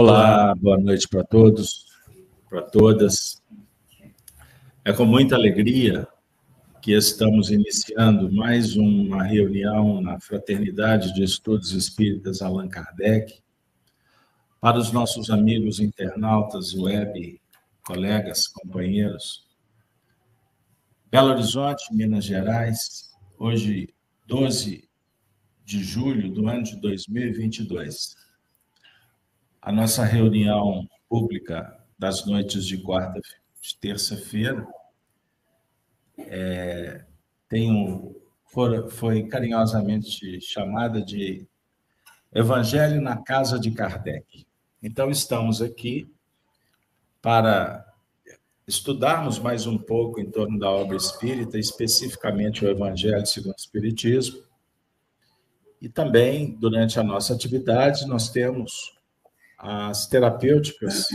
Olá, boa noite para todos, para todas. É com muita alegria que estamos iniciando mais uma reunião na Fraternidade de Estudos Espíritas Allan Kardec. Para os nossos amigos internautas, web, colegas, companheiros. Belo Horizonte, Minas Gerais, hoje 12 de julho do ano de 2022 a nossa reunião pública das noites de quarta, de terça-feira, é, tem um, foi, foi carinhosamente chamada de Evangelho na Casa de Kardec. Então, estamos aqui para estudarmos mais um pouco em torno da obra espírita, especificamente o Evangelho segundo o Espiritismo. E também, durante a nossa atividade, nós temos as terapêuticas,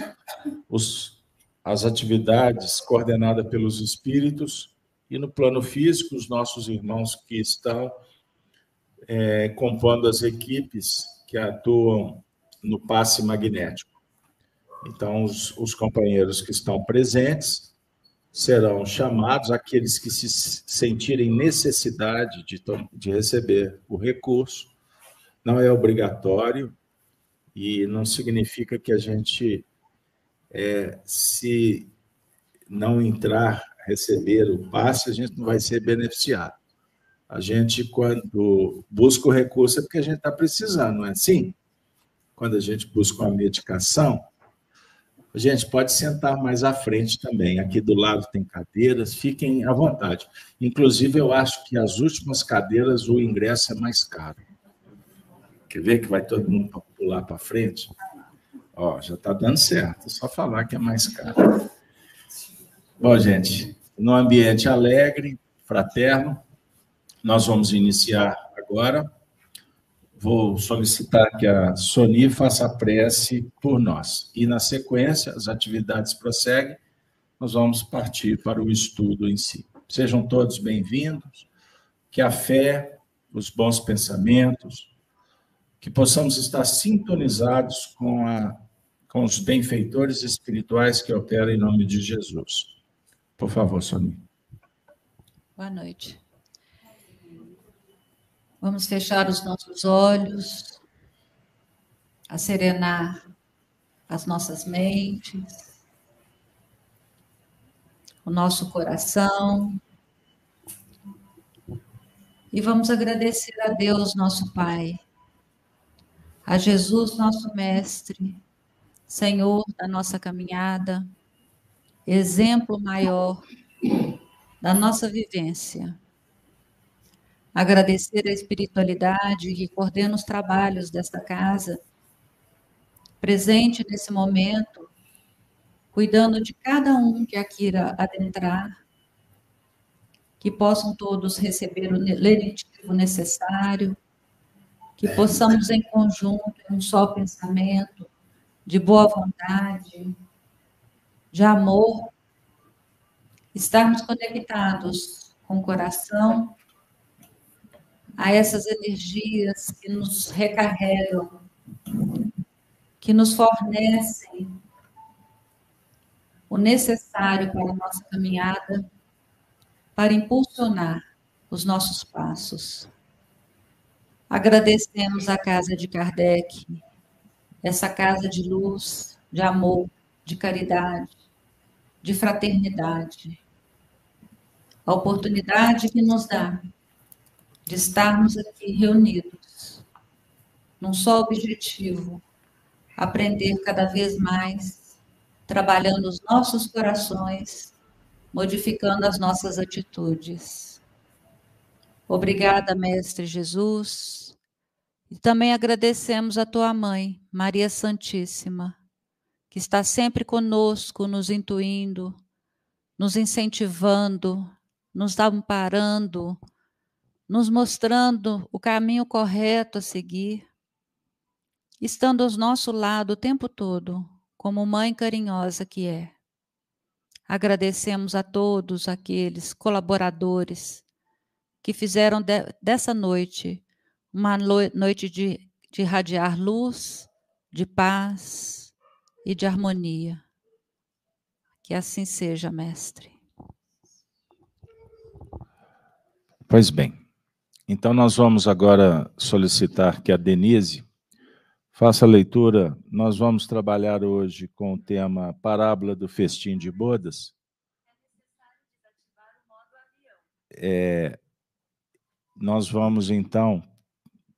os, as atividades coordenadas pelos espíritos e no plano físico, os nossos irmãos que estão é, compondo as equipes que atuam no passe magnético. Então, os, os companheiros que estão presentes serão chamados, aqueles que se sentirem necessidade de, de receber o recurso, não é obrigatório, e não significa que a gente, é, se não entrar, receber o passe, a gente não vai ser beneficiado. A gente, quando busca o recurso, é porque a gente está precisando, não é assim? Quando a gente busca uma medicação, a gente pode sentar mais à frente também. Aqui do lado tem cadeiras, fiquem à vontade. Inclusive, eu acho que as últimas cadeiras o ingresso é mais caro. Quer ver que vai todo mundo pular para frente? Ó, já está dando certo, é só falar que é mais caro. Bom, gente, no ambiente alegre, fraterno, nós vamos iniciar agora. Vou solicitar que a Sony faça a prece por nós. E, na sequência, as atividades prosseguem, nós vamos partir para o estudo em si. Sejam todos bem-vindos, que a fé, os bons pensamentos, que possamos estar sintonizados com, a, com os benfeitores espirituais que operam em nome de Jesus. Por favor, Sonia. Boa noite. Vamos fechar os nossos olhos, a as nossas mentes, o nosso coração. E vamos agradecer a Deus, nosso Pai, a Jesus, nosso Mestre, Senhor da nossa caminhada, exemplo maior da nossa vivência. Agradecer a espiritualidade que coordena os trabalhos desta casa, presente nesse momento, cuidando de cada um que aqui irá adentrar, que possam todos receber o lenitivo necessário, que possamos em conjunto, em um só pensamento, de boa vontade, de amor, estarmos conectados com o coração a essas energias que nos recarregam, que nos fornecem o necessário para a nossa caminhada, para impulsionar os nossos passos. Agradecemos a casa de Kardec, essa casa de luz, de amor, de caridade, de fraternidade. A oportunidade que nos dá de estarmos aqui reunidos, num só objetivo, aprender cada vez mais, trabalhando os nossos corações, modificando as nossas atitudes. Obrigada, Mestre Jesus, e também agradecemos a tua mãe, Maria Santíssima, que está sempre conosco, nos intuindo, nos incentivando, nos amparando, nos mostrando o caminho correto a seguir, estando ao nosso lado o tempo todo, como mãe carinhosa que é. Agradecemos a todos aqueles colaboradores que fizeram de, dessa noite uma noite de, de irradiar luz, de paz, e de harmonia. Que assim seja, Mestre. Pois bem. Então, nós vamos agora solicitar que a Denise faça a leitura. Nós vamos trabalhar hoje com o tema Parábola do Festim de Bodas. É, nós vamos, então,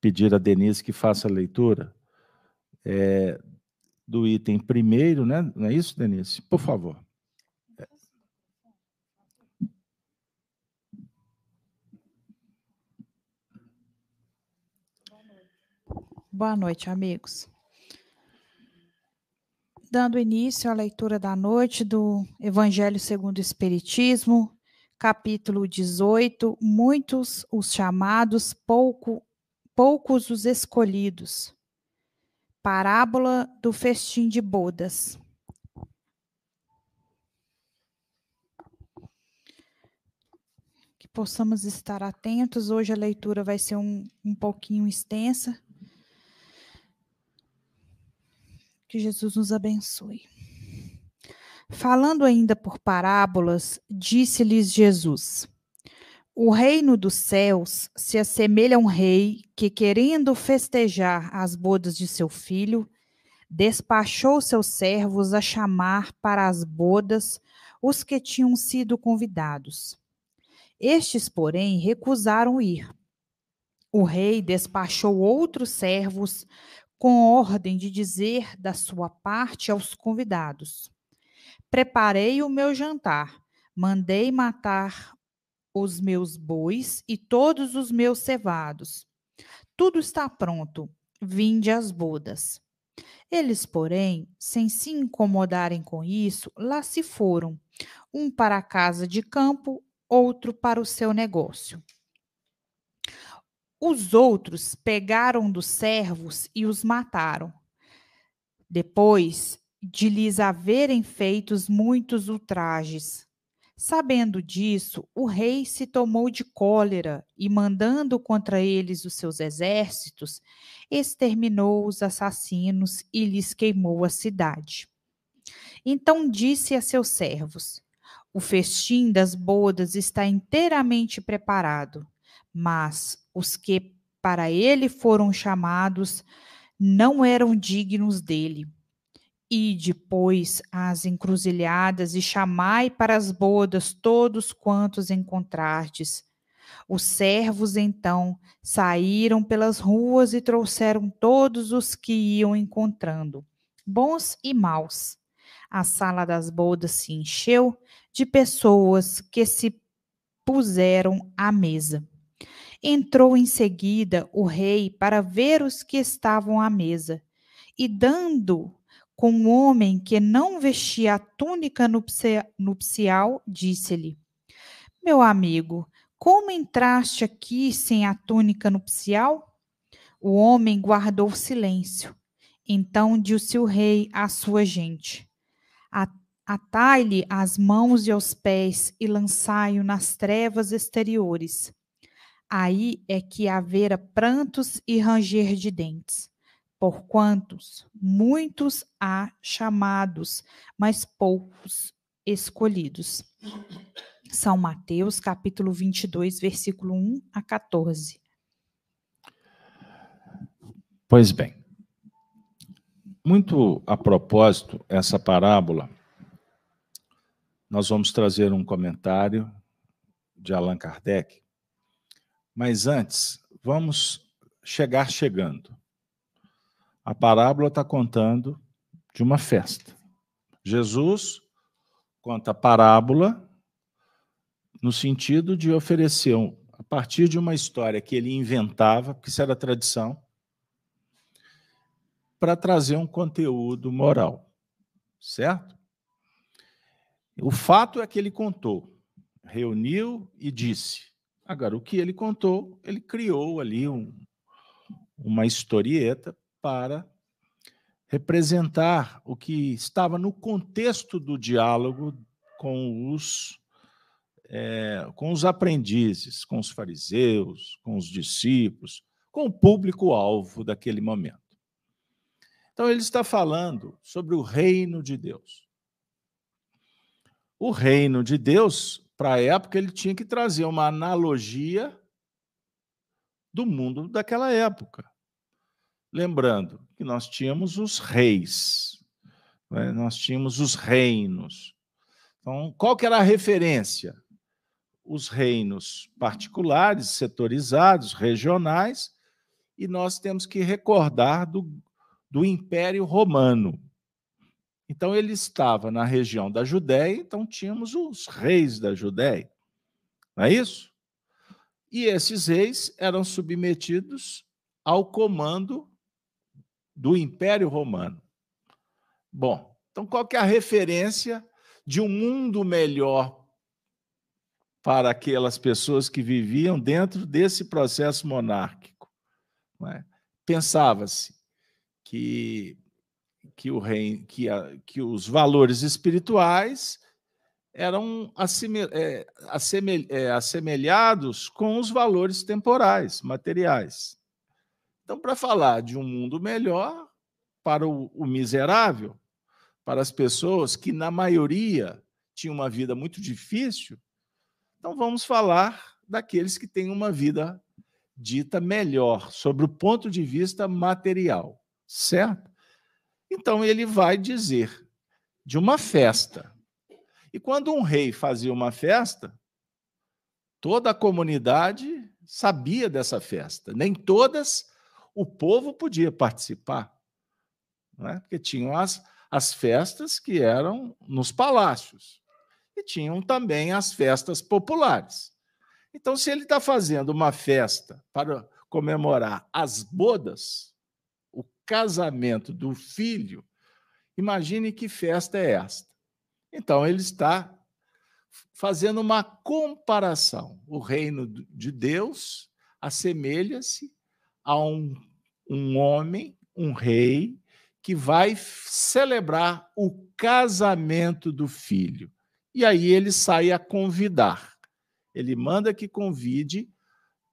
pedir a Denise que faça a leitura é, do item primeiro, né? Não é isso, Denise? Por favor. Boa noite, amigos. Dando início à leitura da noite do Evangelho segundo o Espiritismo, capítulo 18, muitos os chamados, pouco, poucos os escolhidos. Parábola do festim de bodas. Que possamos estar atentos. Hoje a leitura vai ser um, um pouquinho extensa, Que Jesus nos abençoe. Falando ainda por parábolas, disse-lhes Jesus: O reino dos céus se assemelha a um rei que, querendo festejar as bodas de seu filho, despachou seus servos a chamar para as bodas os que tinham sido convidados. Estes, porém, recusaram ir. O rei despachou outros servos com ordem de dizer da sua parte aos convidados: Preparei o meu jantar, mandei matar os meus bois e todos os meus cevados. Tudo está pronto, vinde às bodas. Eles, porém, sem se incomodarem com isso, lá se foram, um para a casa de campo, outro para o seu negócio. Os outros pegaram dos servos e os mataram. Depois de lhes haverem feitos muitos ultrajes. Sabendo disso, o rei se tomou de cólera e, mandando contra eles os seus exércitos, exterminou os assassinos e lhes queimou a cidade. Então disse a seus servos: O festim das bodas está inteiramente preparado, mas os que para ele foram chamados não eram dignos dele. E depois às encruzilhadas e chamai para as bodas todos quantos encontrardes. Os servos então saíram pelas ruas e trouxeram todos os que iam encontrando, bons e maus. A sala das bodas se encheu de pessoas que se puseram à mesa. Entrou em seguida o rei para ver os que estavam à mesa, e dando com um homem que não vestia a túnica nupcial, disse-lhe: Meu amigo, como entraste aqui sem a túnica nupcial? O homem guardou silêncio. Então disse o rei à sua gente: Atai-lhe as mãos e os pés e lançai-o nas trevas exteriores. Aí é que haverá prantos e ranger de dentes, porquantos muitos há chamados, mas poucos escolhidos. São Mateus, capítulo 22, versículo 1 a 14. Pois bem, muito a propósito, essa parábola, nós vamos trazer um comentário de Allan Kardec, mas antes, vamos chegar chegando. A parábola está contando de uma festa. Jesus conta a parábola no sentido de oferecer, a partir de uma história que ele inventava, porque isso era tradição, para trazer um conteúdo moral. Certo? O fato é que ele contou, reuniu e disse. Agora, o que ele contou, ele criou ali um, uma historieta para representar o que estava no contexto do diálogo com os, é, com os aprendizes, com os fariseus, com os discípulos, com o público-alvo daquele momento. Então, ele está falando sobre o reino de Deus. O reino de Deus, para a época, ele tinha que trazer uma analogia do mundo daquela época. Lembrando que nós tínhamos os reis, né? nós tínhamos os reinos. Então, qual que era a referência? Os reinos particulares, setorizados, regionais, e nós temos que recordar do, do Império Romano. Então, ele estava na região da Judéia, então tínhamos os reis da Judéia. Não é isso? E esses reis eram submetidos ao comando do Império Romano. Bom, então qual que é a referência de um mundo melhor para aquelas pessoas que viviam dentro desse processo monárquico? É? Pensava-se que que o rei, que, a, que os valores espirituais eram é, é, assemelhados com os valores temporais, materiais. Então, para falar de um mundo melhor para o, o miserável, para as pessoas que, na maioria, tinham uma vida muito difícil, então vamos falar daqueles que têm uma vida dita melhor, sobre o ponto de vista material, certo? Então ele vai dizer de uma festa e quando um rei fazia uma festa, toda a comunidade sabia dessa festa. Nem todas o povo podia participar, né? porque tinham as, as festas que eram nos palácios e tinham também as festas populares. Então, se ele está fazendo uma festa para comemorar as bodas, o casamento do filho, imagine que festa é esta. Então, ele está fazendo uma comparação. O reino de Deus assemelha-se a um, um homem, um rei, que vai celebrar o casamento do filho. E aí ele sai a convidar. Ele manda que convide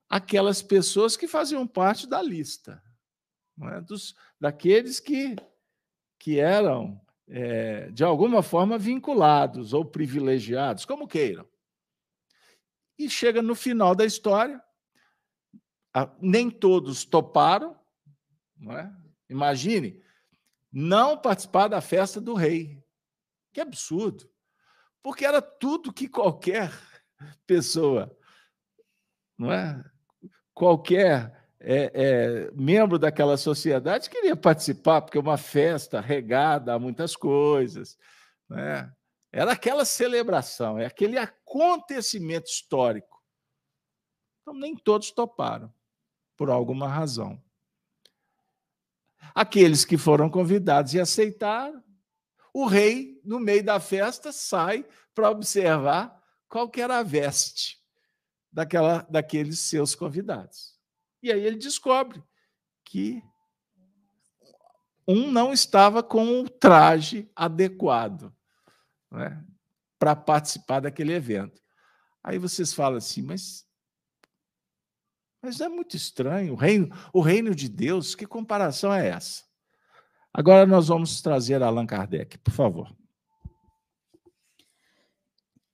aquelas pessoas que faziam parte da lista, é? Dos, daqueles que, que eram é, de alguma forma vinculados ou privilegiados, como queiram. E chega no final da história, nem todos toparam, não é? Imagine, não participar da festa do rei. Que absurdo. Porque era tudo que qualquer pessoa, não é? Qualquer é, é, membro daquela sociedade queria participar, porque é uma festa regada a muitas coisas. Né? Era aquela celebração, é aquele acontecimento histórico. Então, nem todos toparam, por alguma razão. Aqueles que foram convidados e aceitaram, o rei, no meio da festa, sai para observar qual que era a veste daquela, daqueles seus convidados. E aí ele descobre que um não estava com o traje adequado né, para participar daquele evento. Aí vocês falam assim, mas, mas é muito estranho. O reino, o reino de Deus, que comparação é essa? Agora nós vamos trazer Allan Kardec, por favor.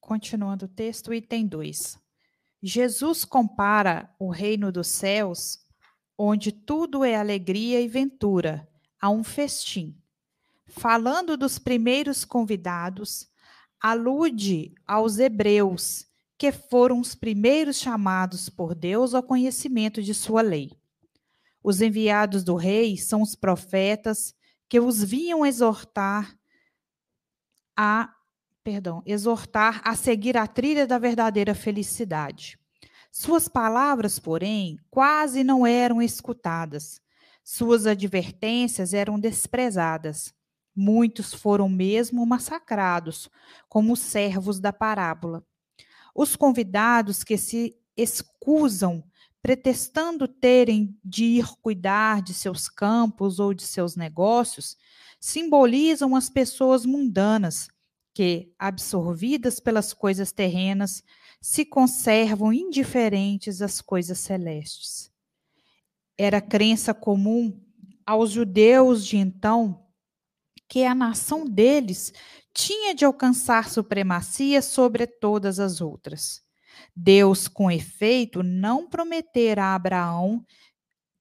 Continuando o texto, item 2. Jesus compara o reino dos céus, onde tudo é alegria e ventura, a um festim. Falando dos primeiros convidados, alude aos hebreus, que foram os primeiros chamados por Deus ao conhecimento de sua lei. Os enviados do rei são os profetas que os vinham exortar a perdão, exortar a seguir a trilha da verdadeira felicidade. Suas palavras, porém, quase não eram escutadas. Suas advertências eram desprezadas. Muitos foram mesmo massacrados, como os servos da parábola. Os convidados que se excusam, pretextando terem de ir cuidar de seus campos ou de seus negócios, simbolizam as pessoas mundanas que, absorvidas pelas coisas terrenas, se conservam indiferentes às coisas celestes. Era crença comum aos judeus de então que a nação deles tinha de alcançar supremacia sobre todas as outras. Deus, com efeito, não prometera a Abraão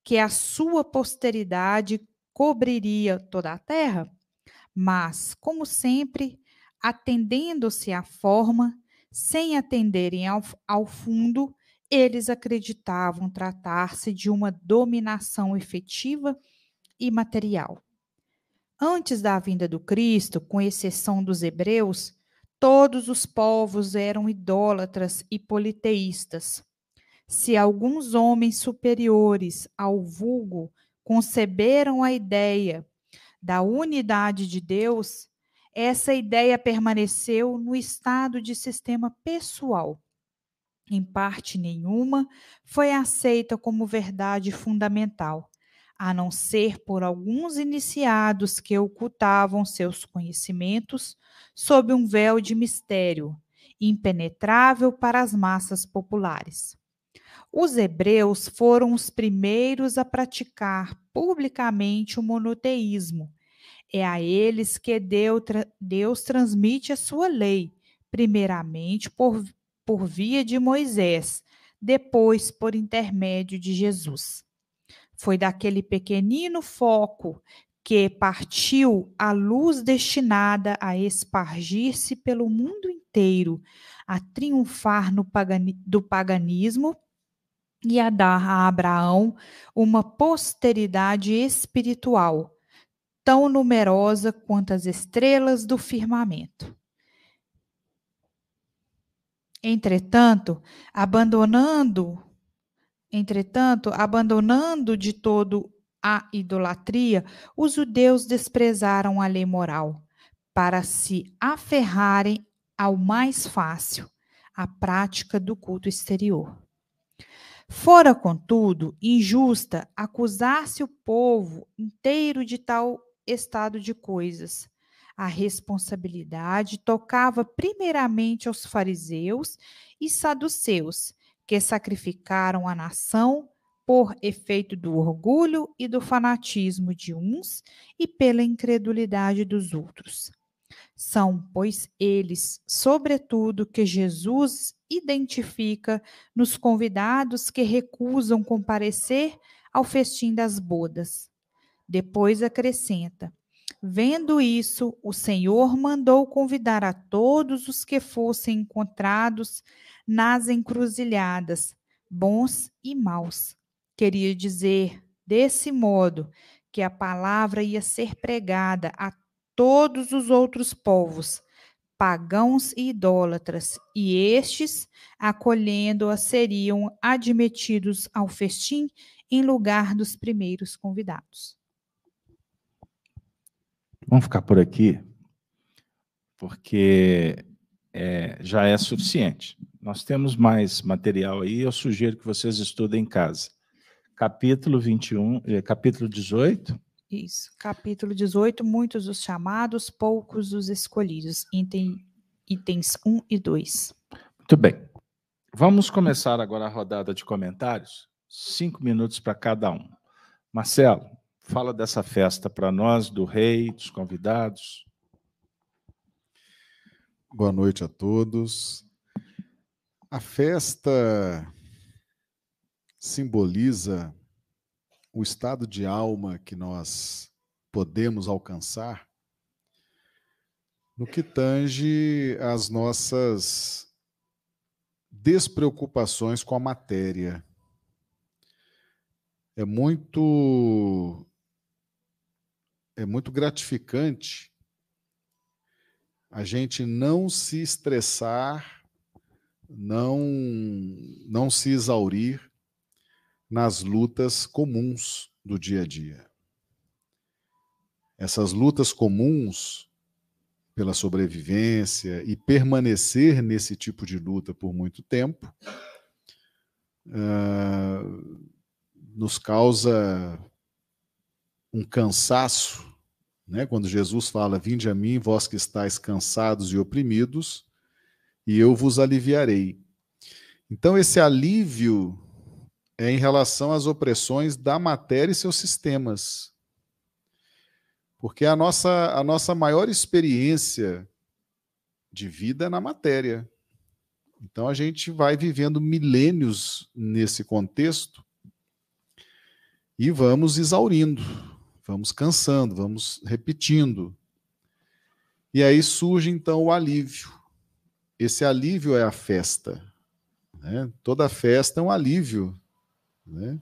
que a sua posteridade cobriria toda a terra, mas, como sempre, atendendo-se à forma, sem atenderem ao, ao fundo, eles acreditavam tratar-se de uma dominação efetiva e material. Antes da vinda do Cristo, com exceção dos hebreus, todos os povos eram idólatras e politeístas. Se alguns homens superiores ao vulgo conceberam a ideia da unidade de Deus, essa ideia permaneceu no estado de sistema pessoal. Em parte nenhuma foi aceita como verdade fundamental a não ser por alguns iniciados que ocultavam seus conhecimentos sob um véu de mistério, impenetrável para as massas populares. Os hebreus foram os primeiros a praticar publicamente o monoteísmo. É a eles que Deus transmite a sua lei, primeiramente por, por via de Moisés, depois por intermédio de Jesus. Foi daquele pequenino foco que partiu a luz destinada a espargir-se pelo mundo inteiro, a triunfar no pagani do paganismo e a dar a Abraão uma posteridade espiritual, tão numerosa quanto as estrelas do firmamento. Entretanto, abandonando Entretanto, abandonando de todo a idolatria, os judeus desprezaram a lei moral para se aferrarem ao mais fácil, a prática do culto exterior. Fora, contudo, injusta acusar-se o povo inteiro de tal estado de coisas. A responsabilidade tocava primeiramente aos fariseus e saduceus, que sacrificaram a nação por efeito do orgulho e do fanatismo de uns e pela incredulidade dos outros. São, pois, eles, sobretudo, que Jesus identifica nos convidados que recusam comparecer ao festim das bodas. Depois acrescenta: Vendo isso, o Senhor mandou convidar a todos os que fossem encontrados nas encruzilhadas, bons e maus. Queria dizer, desse modo, que a palavra ia ser pregada a todos os outros povos, pagãos e idólatras, e estes, acolhendo-a, seriam admitidos ao festim em lugar dos primeiros convidados. Vamos ficar por aqui, porque é, já é suficiente. Nós temos mais material aí, eu sugiro que vocês estudem em casa. Capítulo 21, é, capítulo 18. Isso, capítulo 18, muitos os chamados, poucos os escolhidos, item, itens 1 e 2. Muito bem. Vamos começar agora a rodada de comentários, cinco minutos para cada um. Marcelo, fala dessa festa para nós, do rei, dos convidados. Boa noite a todos. A festa simboliza o estado de alma que nós podemos alcançar no que tange as nossas despreocupações com a matéria. É muito é muito gratificante a gente não se estressar não, não se exaurir nas lutas comuns do dia a dia. Essas lutas comuns pela sobrevivência e permanecer nesse tipo de luta por muito tempo uh, nos causa um cansaço, né? quando Jesus fala: Vinde a mim, vós que estáis cansados e oprimidos, e eu vos aliviarei. Então, esse alívio é em relação às opressões da matéria e seus sistemas. Porque a nossa, a nossa maior experiência de vida é na matéria. Então a gente vai vivendo milênios nesse contexto e vamos exaurindo, vamos cansando, vamos repetindo. E aí surge então o alívio. Esse alívio é a festa. Né? Toda festa é um alívio. Né?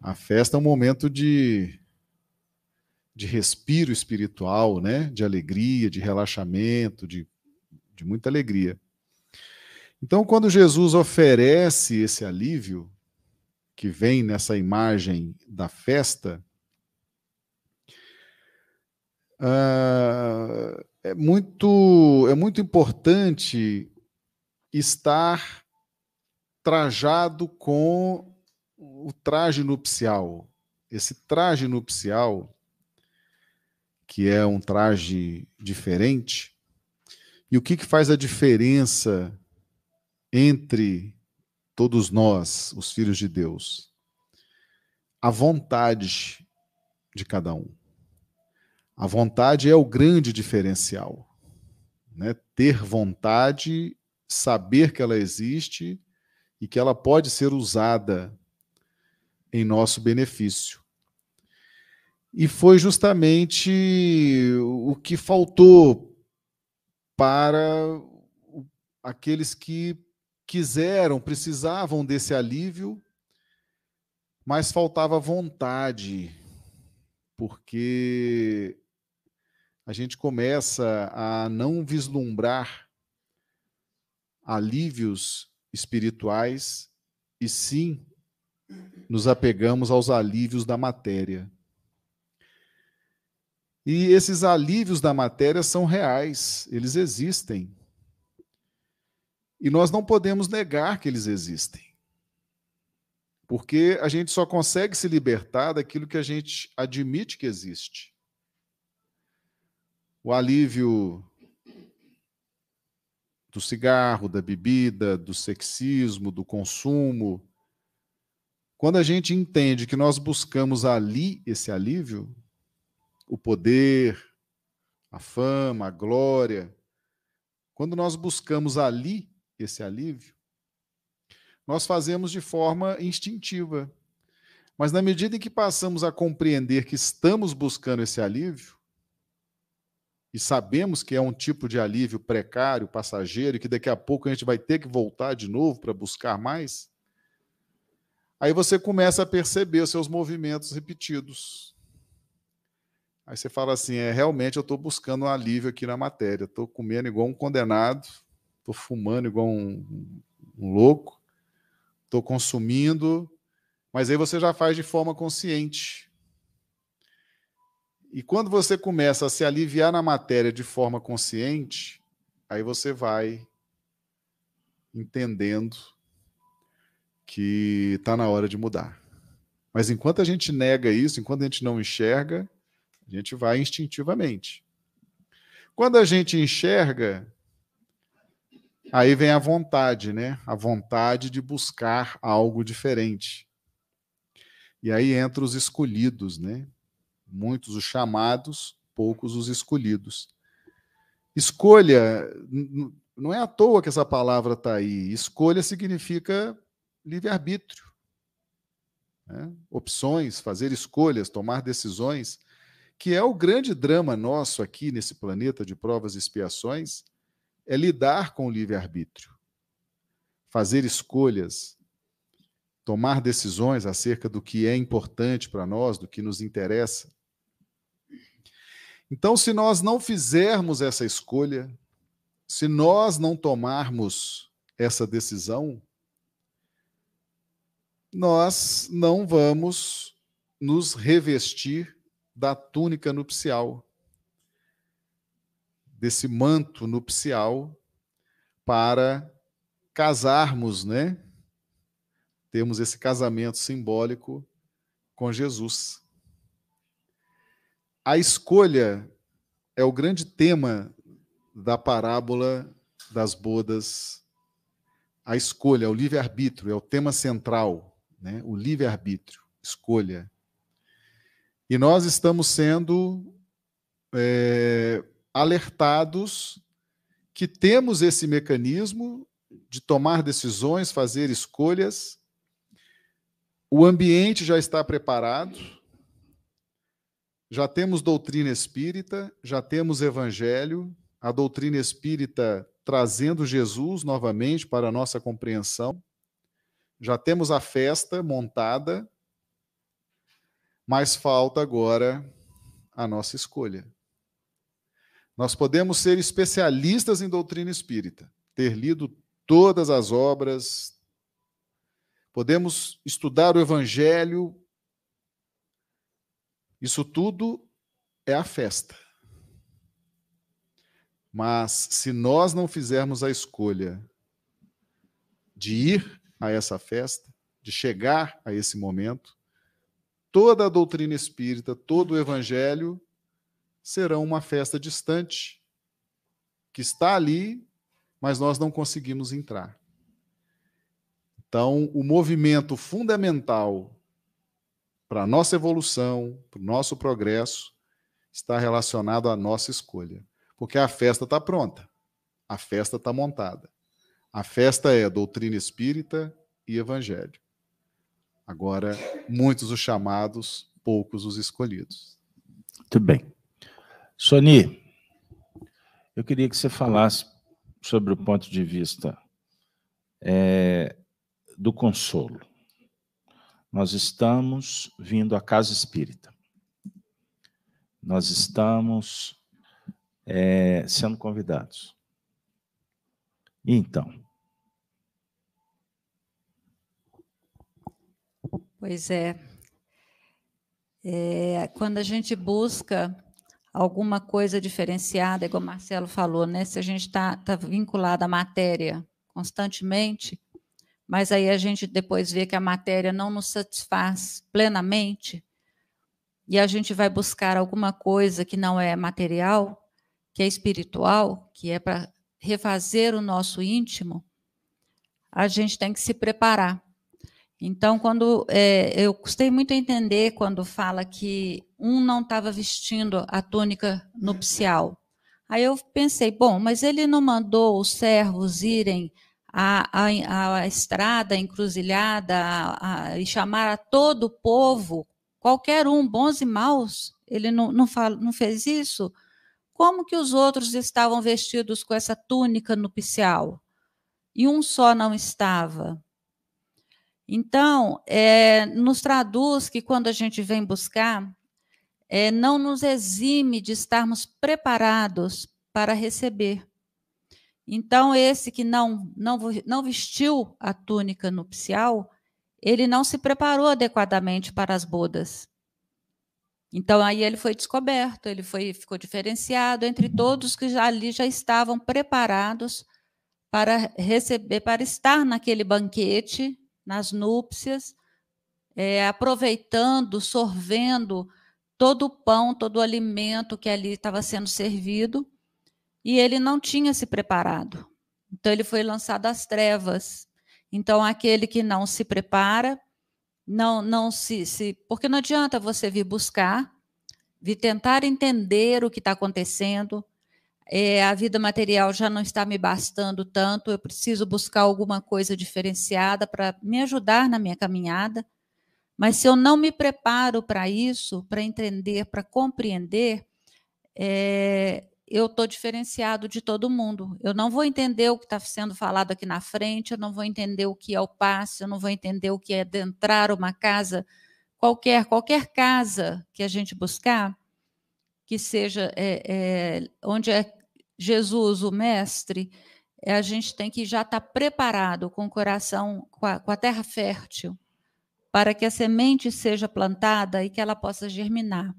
A festa é um momento de, de respiro espiritual, né? de alegria, de relaxamento, de, de muita alegria. Então, quando Jesus oferece esse alívio, que vem nessa imagem da festa, uh, é, muito, é muito importante estar trajado com o traje nupcial. Esse traje nupcial, que é um traje diferente, e o que, que faz a diferença entre todos nós, os filhos de Deus? A vontade de cada um. A vontade é o grande diferencial. Né? Ter vontade, saber que ela existe e que ela pode ser usada em nosso benefício. E foi justamente o que faltou para aqueles que quiseram, precisavam desse alívio, mas faltava vontade, porque a gente começa a não vislumbrar alívios espirituais e sim nos apegamos aos alívios da matéria. E esses alívios da matéria são reais, eles existem. E nós não podemos negar que eles existem. Porque a gente só consegue se libertar daquilo que a gente admite que existe. O alívio do cigarro, da bebida, do sexismo, do consumo, quando a gente entende que nós buscamos ali esse alívio, o poder, a fama, a glória, quando nós buscamos ali esse alívio, nós fazemos de forma instintiva. Mas na medida em que passamos a compreender que estamos buscando esse alívio, e sabemos que é um tipo de alívio precário, passageiro, e que daqui a pouco a gente vai ter que voltar de novo para buscar mais, Aí você começa a perceber os seus movimentos repetidos. Aí você fala assim: é realmente eu estou buscando um alívio aqui na matéria. Estou comendo igual um condenado, estou fumando igual um, um louco, estou consumindo, mas aí você já faz de forma consciente. E quando você começa a se aliviar na matéria de forma consciente, aí você vai entendendo que está na hora de mudar. Mas enquanto a gente nega isso, enquanto a gente não enxerga, a gente vai instintivamente. Quando a gente enxerga, aí vem a vontade, né? A vontade de buscar algo diferente. E aí entra os escolhidos, né? Muitos os chamados, poucos os escolhidos. Escolha, não é à toa que essa palavra está aí. Escolha significa livre-arbítrio. Né? Opções, fazer escolhas, tomar decisões, que é o grande drama nosso aqui nesse planeta de provas e expiações, é lidar com o livre-arbítrio. Fazer escolhas, tomar decisões acerca do que é importante para nós, do que nos interessa. Então, se nós não fizermos essa escolha, se nós não tomarmos essa decisão, nós não vamos nos revestir da túnica nupcial, desse manto nupcial, para casarmos, né? Temos esse casamento simbólico com Jesus. A escolha é o grande tema da parábola das bodas. A escolha, o livre-arbítrio, é o tema central né? o livre-arbítrio, escolha. E nós estamos sendo é, alertados que temos esse mecanismo de tomar decisões, fazer escolhas. O ambiente já está preparado, já temos doutrina espírita, já temos evangelho, a doutrina espírita trazendo Jesus novamente para a nossa compreensão. Já temos a festa montada, mas falta agora a nossa escolha. Nós podemos ser especialistas em doutrina espírita, ter lido todas as obras, podemos estudar o Evangelho. Isso tudo é a festa. Mas se nós não fizermos a escolha de ir a essa festa, de chegar a esse momento, toda a doutrina espírita, todo o evangelho serão uma festa distante, que está ali, mas nós não conseguimos entrar. Então, o movimento fundamental para a nossa evolução, para o nosso progresso, está relacionado à nossa escolha. Porque a festa está pronta, a festa está montada. A festa é doutrina espírita e evangelho. Agora, muitos os chamados, poucos os escolhidos. Muito bem. Soni, eu queria que você falasse sobre o ponto de vista é, do consolo. Nós estamos vindo à casa espírita. Nós estamos é, sendo convidados. E então? Pois é. é. Quando a gente busca alguma coisa diferenciada, igual o Marcelo falou, né? Se a gente está tá vinculado à matéria constantemente, mas aí a gente depois vê que a matéria não nos satisfaz plenamente, e a gente vai buscar alguma coisa que não é material, que é espiritual, que é para refazer o nosso íntimo, a gente tem que se preparar. Então, quando é, eu gostei muito de entender quando fala que um não estava vestindo a túnica nupcial. Aí eu pensei, bom, mas ele não mandou os servos irem à, à, à estrada encruzilhada a, e chamar a todo o povo, qualquer um, bons e maus? Ele não, não, fala, não fez isso? Como que os outros estavam vestidos com essa túnica nupcial? E um só não estava. Então, é, nos traduz que quando a gente vem buscar, é, não nos exime de estarmos preparados para receber. Então, esse que não, não, não vestiu a túnica nupcial, ele não se preparou adequadamente para as bodas. Então aí ele foi descoberto, ele foi ficou diferenciado entre todos que ali já estavam preparados para receber, para estar naquele banquete, nas núpcias, é, aproveitando, sorvendo todo o pão, todo o alimento que ali estava sendo servido, e ele não tinha se preparado. Então ele foi lançado às trevas. Então aquele que não se prepara, não, não se, se. Porque não adianta você vir buscar, vir tentar entender o que está acontecendo. É, a vida material já não está me bastando tanto, eu preciso buscar alguma coisa diferenciada para me ajudar na minha caminhada. Mas se eu não me preparo para isso, para entender, para compreender, é, eu estou diferenciado de todo mundo. Eu não vou entender o que está sendo falado aqui na frente, eu não vou entender o que é o passe, eu não vou entender o que é adentrar uma casa qualquer, qualquer casa que a gente buscar, que seja é, é, onde é Jesus, o mestre, é, a gente tem que já estar tá preparado com o coração, com a, com a terra fértil, para que a semente seja plantada e que ela possa germinar.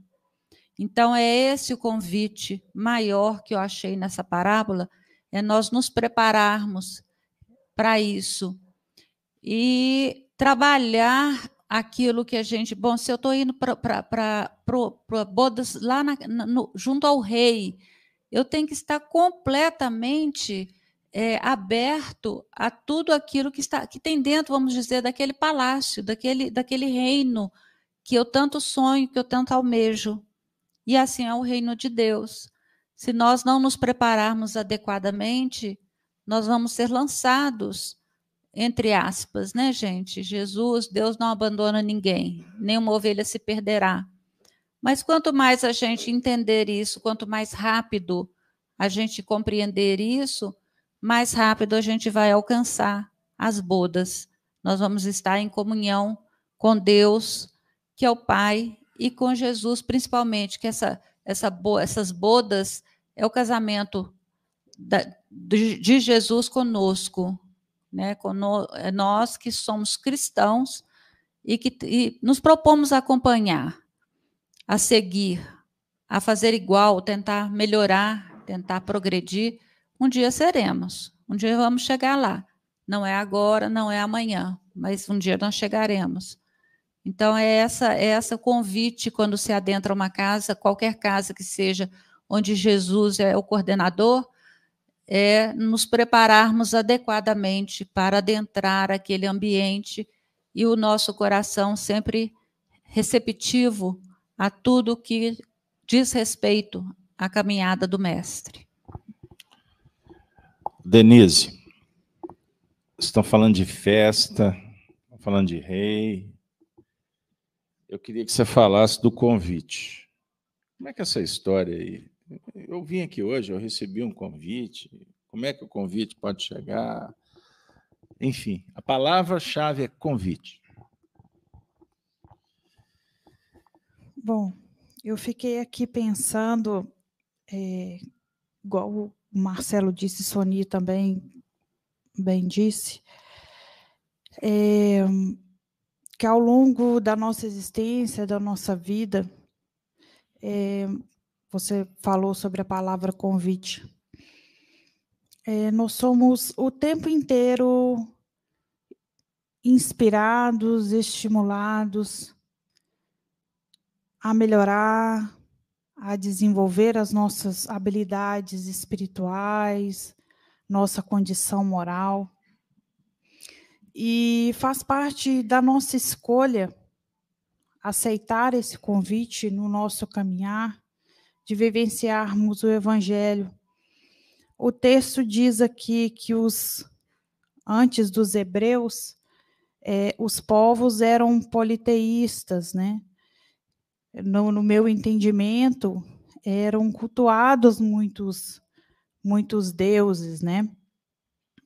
Então, é esse o convite maior que eu achei nessa parábola, é nós nos prepararmos para isso e trabalhar aquilo que a gente. Bom, se eu estou indo para bodas lá na, no, junto ao rei, eu tenho que estar completamente é, aberto a tudo aquilo que está que tem dentro, vamos dizer, daquele palácio, daquele, daquele reino que eu tanto sonho, que eu tanto almejo. E assim é o reino de Deus. Se nós não nos prepararmos adequadamente, nós vamos ser lançados, entre aspas, né, gente? Jesus, Deus não abandona ninguém, nenhuma ovelha se perderá. Mas quanto mais a gente entender isso, quanto mais rápido a gente compreender isso, mais rápido a gente vai alcançar as bodas. Nós vamos estar em comunhão com Deus, que é o Pai, e com Jesus, principalmente, que essa, essa, essas bodas é o casamento da, de, de, Jesus conosco, né? É nós que somos cristãos e que e nos propomos a acompanhar, a seguir, a fazer igual, tentar melhorar, tentar progredir. Um dia seremos, um dia vamos chegar lá. Não é agora, não é amanhã, mas um dia nós chegaremos. Então, é essa, é essa convite quando se adentra uma casa, qualquer casa que seja, onde Jesus é o coordenador, é nos prepararmos adequadamente para adentrar aquele ambiente e o nosso coração sempre receptivo a tudo que diz respeito à caminhada do Mestre. Denise, estão falando de festa, falando de rei, eu queria que você falasse do convite. Como é que é essa história aí? Eu vim aqui hoje, eu recebi um convite. Como é que o convite pode chegar? Enfim, a palavra-chave é convite. Bom, eu fiquei aqui pensando, é, igual o Marcelo disse, Sony também bem disse, é, que ao longo da nossa existência, da nossa vida, é, você falou sobre a palavra convite. É, nós somos o tempo inteiro inspirados, estimulados a melhorar, a desenvolver as nossas habilidades espirituais, nossa condição moral. E faz parte da nossa escolha aceitar esse convite no nosso caminhar, de vivenciarmos o Evangelho. O texto diz aqui que os antes dos hebreus, é, os povos eram politeístas, né? No, no, meu entendimento, eram cultuados muitos, muitos deuses, né?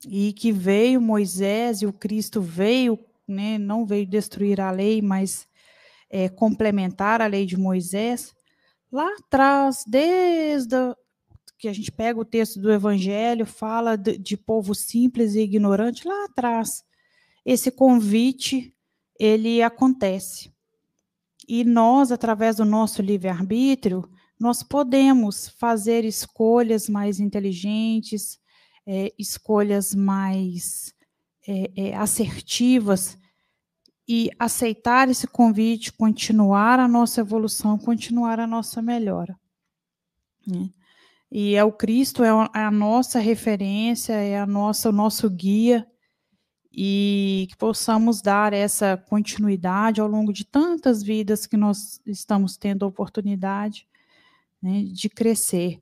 e que veio Moisés e o Cristo veio, né, não veio destruir a lei, mas é, complementar a lei de Moisés, lá atrás, desde que a gente pega o texto do Evangelho, fala de, de povo simples e ignorante, lá atrás, esse convite, ele acontece. E nós, através do nosso livre-arbítrio, nós podemos fazer escolhas mais inteligentes, é, escolhas mais é, é, assertivas e aceitar esse convite, continuar a nossa evolução, continuar a nossa melhora. Né? E é o Cristo, é a nossa referência, é a nossa, o nosso guia, e que possamos dar essa continuidade ao longo de tantas vidas que nós estamos tendo a oportunidade né, de crescer.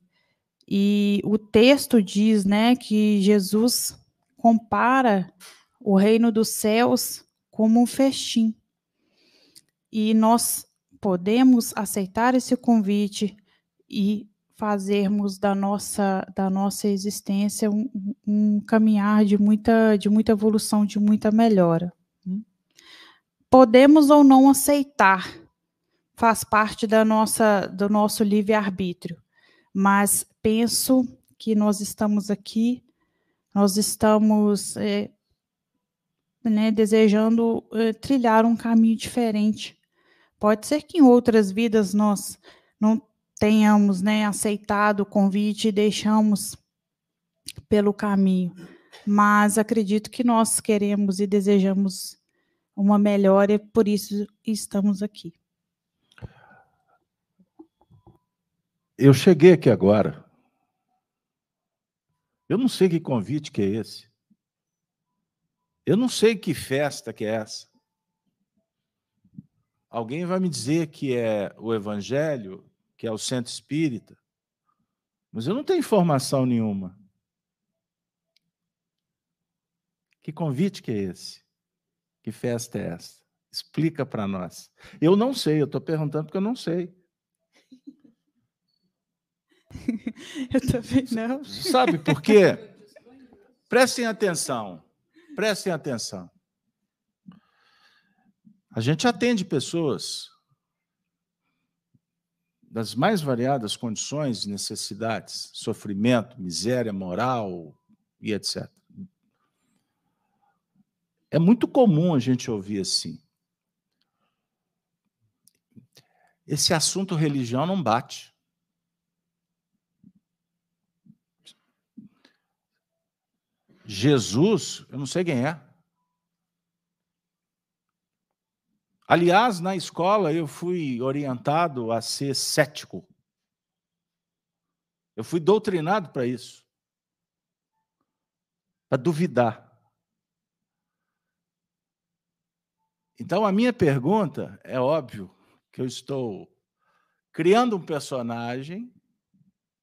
E o texto diz, né, que Jesus compara o reino dos céus como um festim. E nós podemos aceitar esse convite e fazermos da nossa da nossa existência um, um caminhar de muita de muita evolução, de muita melhora. Podemos ou não aceitar, faz parte da nossa do nosso livre arbítrio mas penso que nós estamos aqui, nós estamos é, né, desejando é, trilhar um caminho diferente. Pode ser que em outras vidas nós não tenhamos né, aceitado o convite e deixamos pelo caminho, mas acredito que nós queremos e desejamos uma melhora e por isso estamos aqui. Eu cheguei aqui agora. Eu não sei que convite que é esse. Eu não sei que festa que é essa. alguém vai me dizer que é o Evangelho, que é o centro espírita, mas eu não tenho informação nenhuma. Que convite que é esse? Que festa é essa? Explica para nós. Eu não sei, eu estou perguntando porque eu não sei. eu também não. Sabe por quê? Prestem atenção. Prestem atenção. A gente atende pessoas das mais variadas condições, necessidades, sofrimento, miséria moral e etc. É muito comum a gente ouvir assim. Esse assunto religião não bate. Jesus, eu não sei quem é. Aliás, na escola eu fui orientado a ser cético. Eu fui doutrinado para isso. Para duvidar. Então, a minha pergunta é óbvio que eu estou criando um personagem,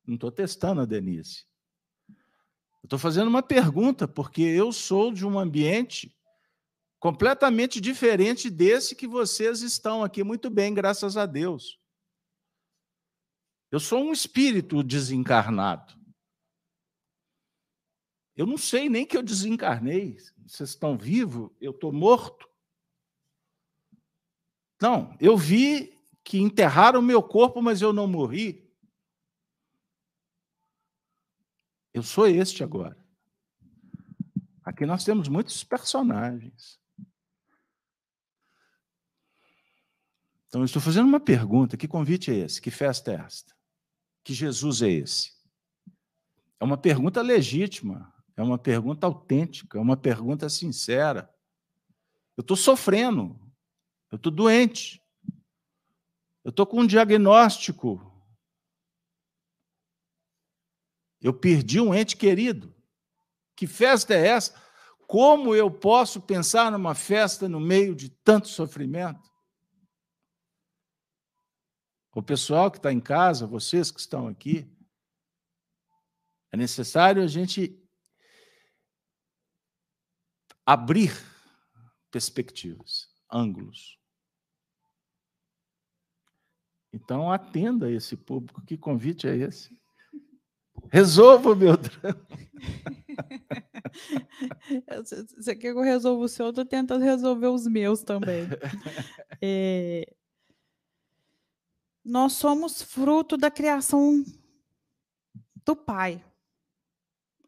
não estou testando a Denise. Estou fazendo uma pergunta, porque eu sou de um ambiente completamente diferente desse que vocês estão aqui muito bem, graças a Deus. Eu sou um espírito desencarnado. Eu não sei nem que eu desencarnei. Vocês estão vivos, eu estou morto. Não, eu vi que enterraram o meu corpo, mas eu não morri. Eu sou este agora. Aqui nós temos muitos personagens. Então, eu estou fazendo uma pergunta: que convite é esse? Que festa é esta? Que Jesus é esse? É uma pergunta legítima, é uma pergunta autêntica, é uma pergunta sincera. Eu estou sofrendo, eu estou doente, eu estou com um diagnóstico. Eu perdi um ente querido. Que festa é essa? Como eu posso pensar numa festa no meio de tanto sofrimento? O pessoal que está em casa, vocês que estão aqui, é necessário a gente abrir perspectivas, ângulos. Então, atenda esse público. Que convite é esse? Resolva o meu drama. Você quer que eu resolva o seu? Eu estou tentando resolver os meus também. É, nós somos fruto da criação do Pai,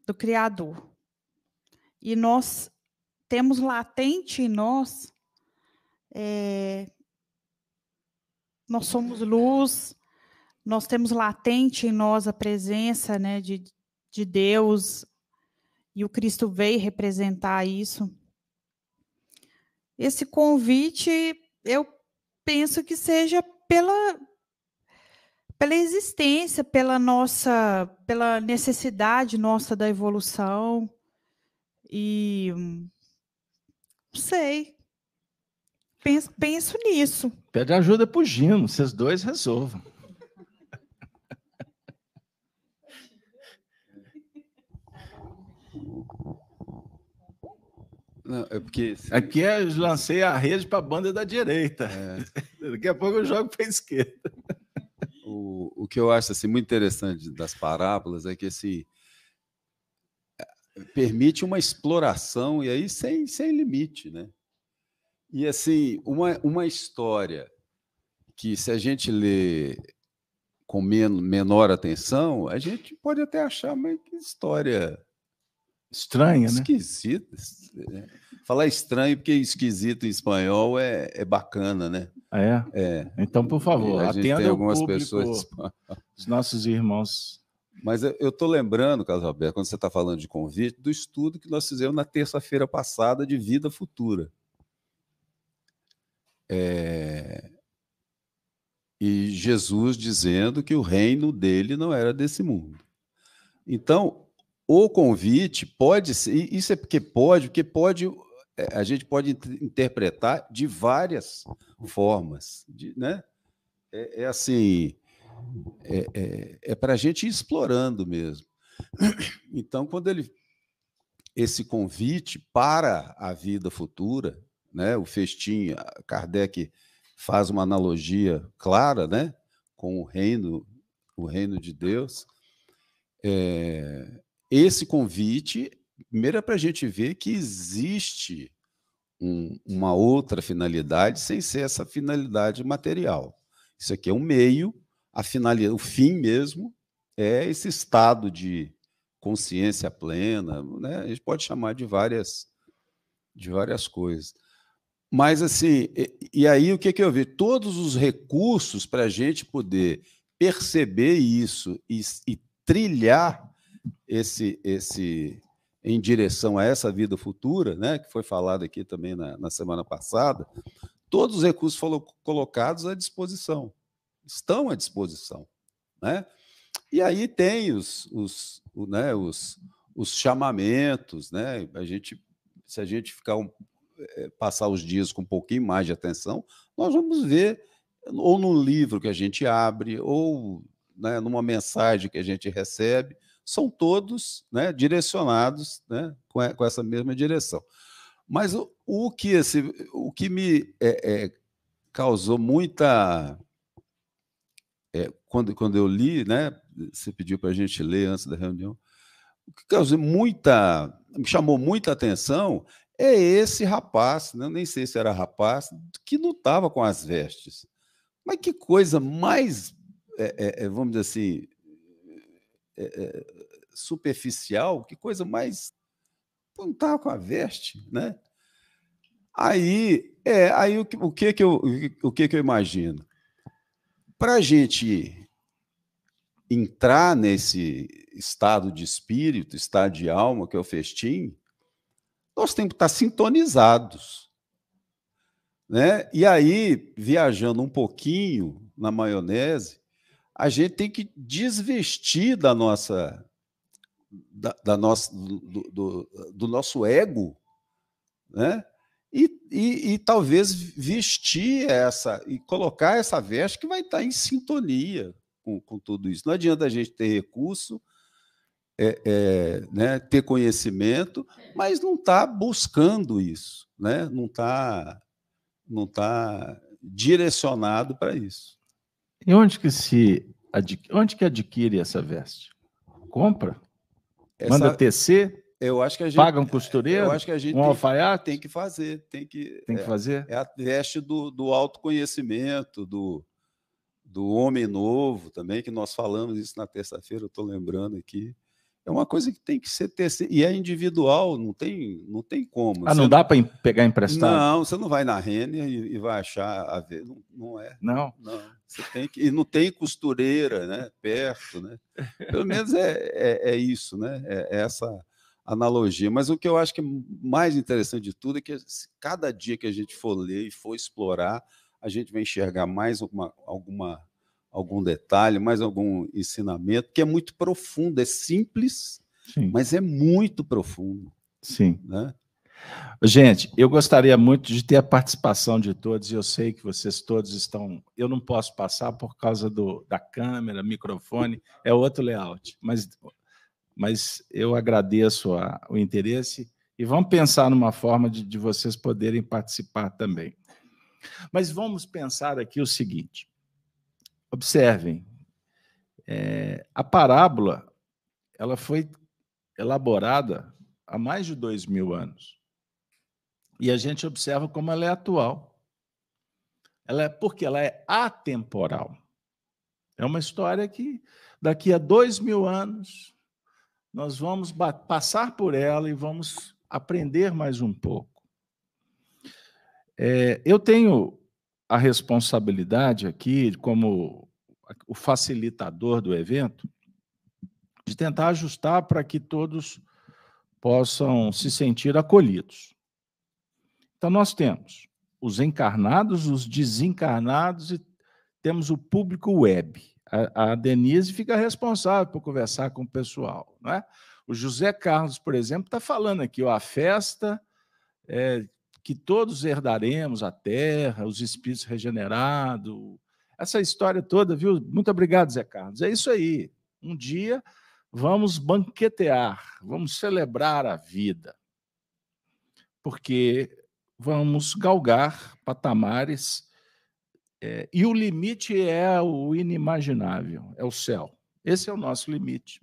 do Criador. E nós temos latente em nós, é, nós somos luz, nós temos latente em nós a presença né, de, de Deus, e o Cristo veio representar isso. Esse convite, eu penso que seja pela, pela existência, pela nossa, pela necessidade nossa da evolução e não sei. Penso, penso nisso. Pede ajuda para o Gino, vocês dois resolvam. Não, é porque. Aqui eu lancei a rede para a banda da direita. É. Daqui a pouco eu jogo para a esquerda o, o que eu acho assim, muito interessante das parábolas é que assim, permite uma exploração e aí sem, sem limite, né? E assim, uma, uma história que se a gente lê com men menor atenção, a gente pode até achar uma história estranha, né? esquisita. Né? Falar estranho porque esquisito em espanhol é, é bacana, né? Ah, é? É. Então, por favor, atenda algumas público, pessoas. Os nossos irmãos. Mas eu estou lembrando, Carlos Alberto, quando você está falando de convite, do estudo que nós fizemos na terça-feira passada de vida futura. É... E Jesus dizendo que o reino dele não era desse mundo. Então, o convite pode ser, isso é porque pode, porque pode é, a gente pode interpretar de várias formas, de, né? É, é assim, é, é, é para a gente ir explorando mesmo. Então, quando ele esse convite para a vida futura, né? O festim, Kardec faz uma analogia clara, né? Com o reino, o reino de Deus. É, esse convite, primeiro é para a gente ver que existe um, uma outra finalidade sem ser essa finalidade material. Isso aqui é um meio, a finalidade, o fim mesmo é esse estado de consciência plena, né? A gente pode chamar de várias de várias coisas. Mas assim, e, e aí o que, que eu vi? Todos os recursos para a gente poder perceber isso e, e trilhar esse, esse em direção a essa vida futura, né, que foi falado aqui também na, na semana passada, todos os recursos foram colocados à disposição, estão à disposição. Né? E aí tem os, os, né, os, os chamamentos, né? A gente, se a gente ficar um, é, passar os dias com um pouquinho mais de atenção, nós vamos ver ou no livro que a gente abre, ou né, numa mensagem que a gente recebe, são todos né, direcionados né, com, com, essa mesma direção. Mas o, o que, esse, o que me é, é, causou muita. É, quando, quando eu li, né, você pediu para a gente ler antes da reunião, o que causou muita. me chamou muita atenção é esse rapaz, né, nem sei se era rapaz, que não estava com as vestes. Mas que coisa mais, é, é, vamos dizer assim, é, superficial, que coisa mais. Não estava com a veste, né? Aí, é, aí o, que, o que que eu, o que que eu imagino? Para a gente entrar nesse estado de espírito, estado de alma, que é o festim, nós temos que estar sintonizados. Né? E aí, viajando um pouquinho na maionese, a gente tem que desvestir da nossa da, da nossa, do, do, do, nosso ego, né? E, e, e, talvez vestir essa e colocar essa veste que vai estar em sintonia com, com tudo isso. Não adianta a gente ter recurso, é, é, né, ter conhecimento, mas não está buscando isso, né? não está não tá direcionado para isso. E onde que se onde que adquire essa veste? Compra? Essa, Manda tecer? Eu acho que a gente paga um costureiro, eu acho que a gente um tem, alfaiate, tem que fazer, tem que tem que é, fazer. É a veste do, do autoconhecimento, do, do homem novo também que nós falamos isso na terça-feira, eu estou lembrando aqui. É uma coisa que tem que ser tecer, e é individual, não tem não tem como. Ah, não, não dá para pegar emprestado? Não, você não vai na Renner e, e vai achar a ver, não, não é. Não. Não. Você tem que, e não tem costureira né, perto, né? Pelo menos é, é, é isso, né? É, é, essa analogia. Mas o que eu acho que é mais interessante de tudo é que cada dia que a gente for ler e for explorar, a gente vai enxergar mais alguma, alguma algum detalhe, mais algum ensinamento, que é muito profundo, é simples, Sim. mas é muito profundo. Sim. Né? Gente, eu gostaria muito de ter a participação de todos, e eu sei que vocês todos estão. Eu não posso passar por causa do, da câmera, microfone, é outro layout, mas, mas eu agradeço a, o interesse e vamos pensar numa forma de, de vocês poderem participar também. Mas vamos pensar aqui o seguinte: observem, é, a parábola ela foi elaborada há mais de dois mil anos. E a gente observa como ela é atual. Ela é porque ela é atemporal. É uma história que daqui a dois mil anos nós vamos passar por ela e vamos aprender mais um pouco. É, eu tenho a responsabilidade aqui, como o facilitador do evento, de tentar ajustar para que todos possam se sentir acolhidos. Então, nós temos os encarnados, os desencarnados e temos o público web. A, a Denise fica responsável por conversar com o pessoal. Não é? O José Carlos, por exemplo, está falando aqui, ó, a festa é, que todos herdaremos a terra, os espíritos regenerados, essa história toda, viu? Muito obrigado, Zé Carlos. É isso aí. Um dia vamos banquetear, vamos celebrar a vida, porque vamos galgar patamares é, e o limite é o inimaginável, é o céu. Esse é o nosso limite.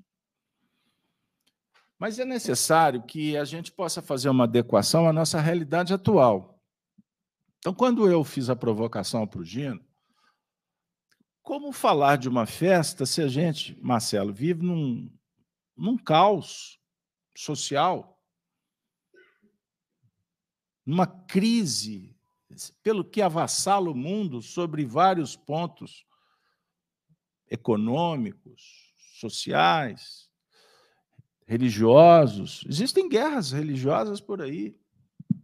Mas é necessário que a gente possa fazer uma adequação à nossa realidade atual. Então, quando eu fiz a provocação para o Gino, como falar de uma festa se a gente, Marcelo, vive num, num caos social, numa crise, pelo que avassala o mundo sobre vários pontos econômicos, sociais, religiosos. Existem guerras religiosas por aí,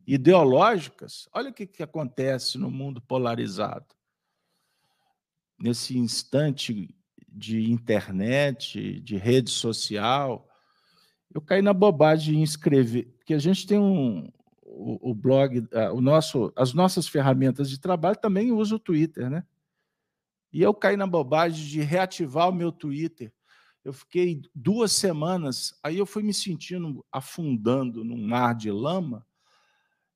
ideológicas. Olha o que, que acontece no mundo polarizado nesse instante de internet, de rede social, eu caí na bobagem em escrever, porque a gente tem um o, o blog, o nosso, as nossas ferramentas de trabalho também usa o Twitter, né? E eu caí na bobagem de reativar o meu Twitter. Eu fiquei duas semanas, aí eu fui me sentindo afundando num mar de lama,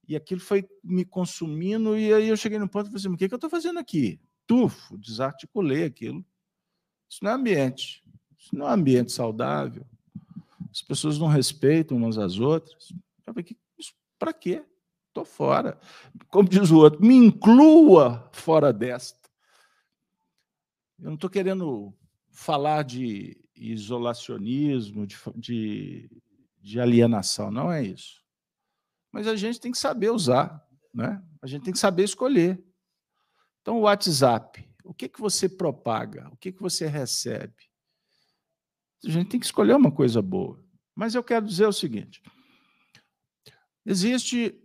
e aquilo foi me consumindo, e aí eu cheguei no ponto e falei assim: o que, que eu estou fazendo aqui? tufo, desarticulei aquilo. Isso não é ambiente. Isso não é ambiente saudável. As pessoas não respeitam umas às outras. Para quê? Estou fora. Como diz o outro, me inclua fora desta. Eu não estou querendo falar de isolacionismo, de, de, de, alienação, não é isso. Mas a gente tem que saber usar, né? a gente tem que saber escolher. Então, o WhatsApp, o que, que você propaga? O que, que você recebe? A gente tem que escolher uma coisa boa. Mas eu quero dizer o seguinte: existe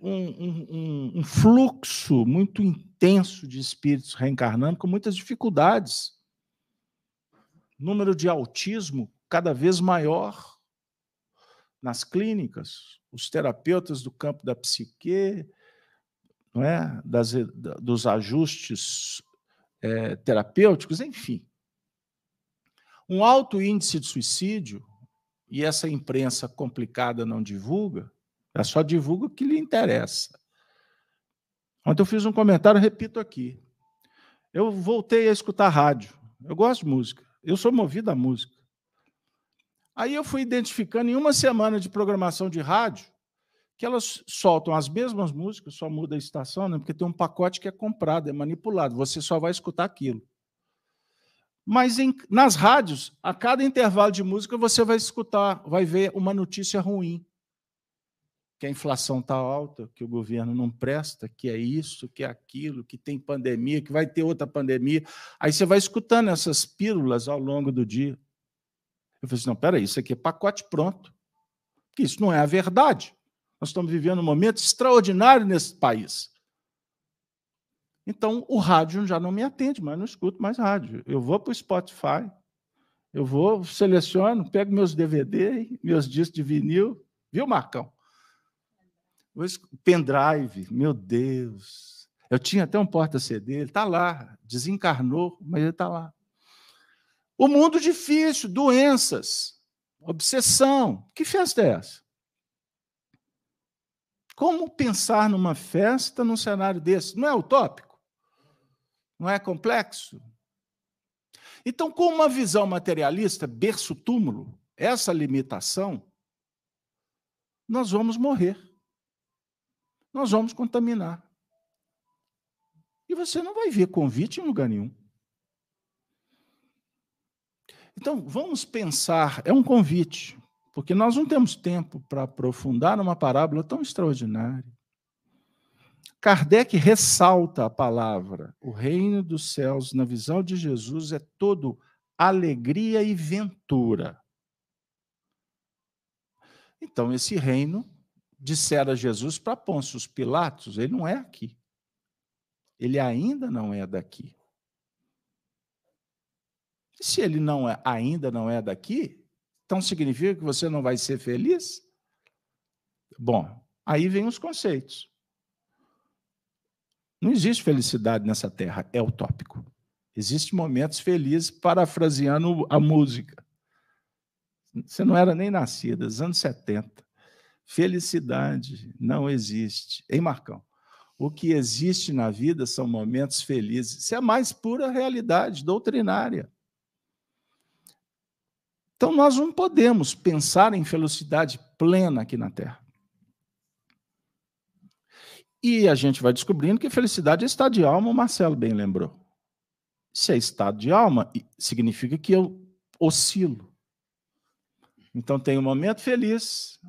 um, um, um fluxo muito intenso de espíritos reencarnando com muitas dificuldades. Número de autismo cada vez maior nas clínicas, os terapeutas do campo da psique, não é? Das, dos ajustes é, terapêuticos, enfim. Um alto índice de suicídio, e essa imprensa complicada não divulga, ela só divulga o que lhe interessa. Ontem eu fiz um comentário, repito aqui. Eu voltei a escutar rádio. Eu gosto de música. Eu sou movido à música. Aí eu fui identificando em uma semana de programação de rádio que elas soltam as mesmas músicas, só muda a estação, né? porque tem um pacote que é comprado, é manipulado, você só vai escutar aquilo. Mas em, nas rádios, a cada intervalo de música, você vai escutar, vai ver uma notícia ruim. Que a inflação está alta, que o governo não presta, que é isso, que é aquilo, que tem pandemia, que vai ter outra pandemia. Aí você vai escutando essas pílulas ao longo do dia. Eu falei assim: não, peraí, isso aqui é pacote pronto. Porque isso não é a verdade. Nós estamos vivendo um momento extraordinário nesse país. Então, o rádio já não me atende, mas não escuto mais rádio. Eu vou para o Spotify, eu vou, seleciono, pego meus DVD, meus discos de vinil, viu, Marcão? Pendrive, meu Deus. Eu tinha até um porta-CD, ele está lá, desencarnou, mas ele está lá. O mundo difícil, doenças, obsessão. Que festa é essa? Como pensar numa festa num cenário desse? Não é utópico? Não é complexo? Então, com uma visão materialista, berço túmulo, essa limitação, nós vamos morrer. Nós vamos contaminar. E você não vai ver convite em lugar nenhum. Então, vamos pensar, é um convite porque nós não temos tempo para aprofundar numa parábola tão extraordinária. Kardec ressalta a palavra: o reino dos céus, na visão de Jesus, é todo alegria e ventura. Então, esse reino, dissera Jesus para Pôncio Pilatos, ele não é aqui. Ele ainda não é daqui. E se ele não é, ainda não é daqui, então significa que você não vai ser feliz? Bom, Aí vem os conceitos. Não existe felicidade nessa terra, é utópico. Existem momentos felizes, parafraseando a música. Você não era nem nascida, anos 70. Felicidade não existe. Hein, Marcão? O que existe na vida são momentos felizes. Isso é a mais pura realidade doutrinária. Então, nós não podemos pensar em felicidade plena aqui na Terra. E a gente vai descobrindo que felicidade é estado de alma, o Marcelo bem lembrou. Se é estado de alma, significa que eu oscilo. Então tem um momento feliz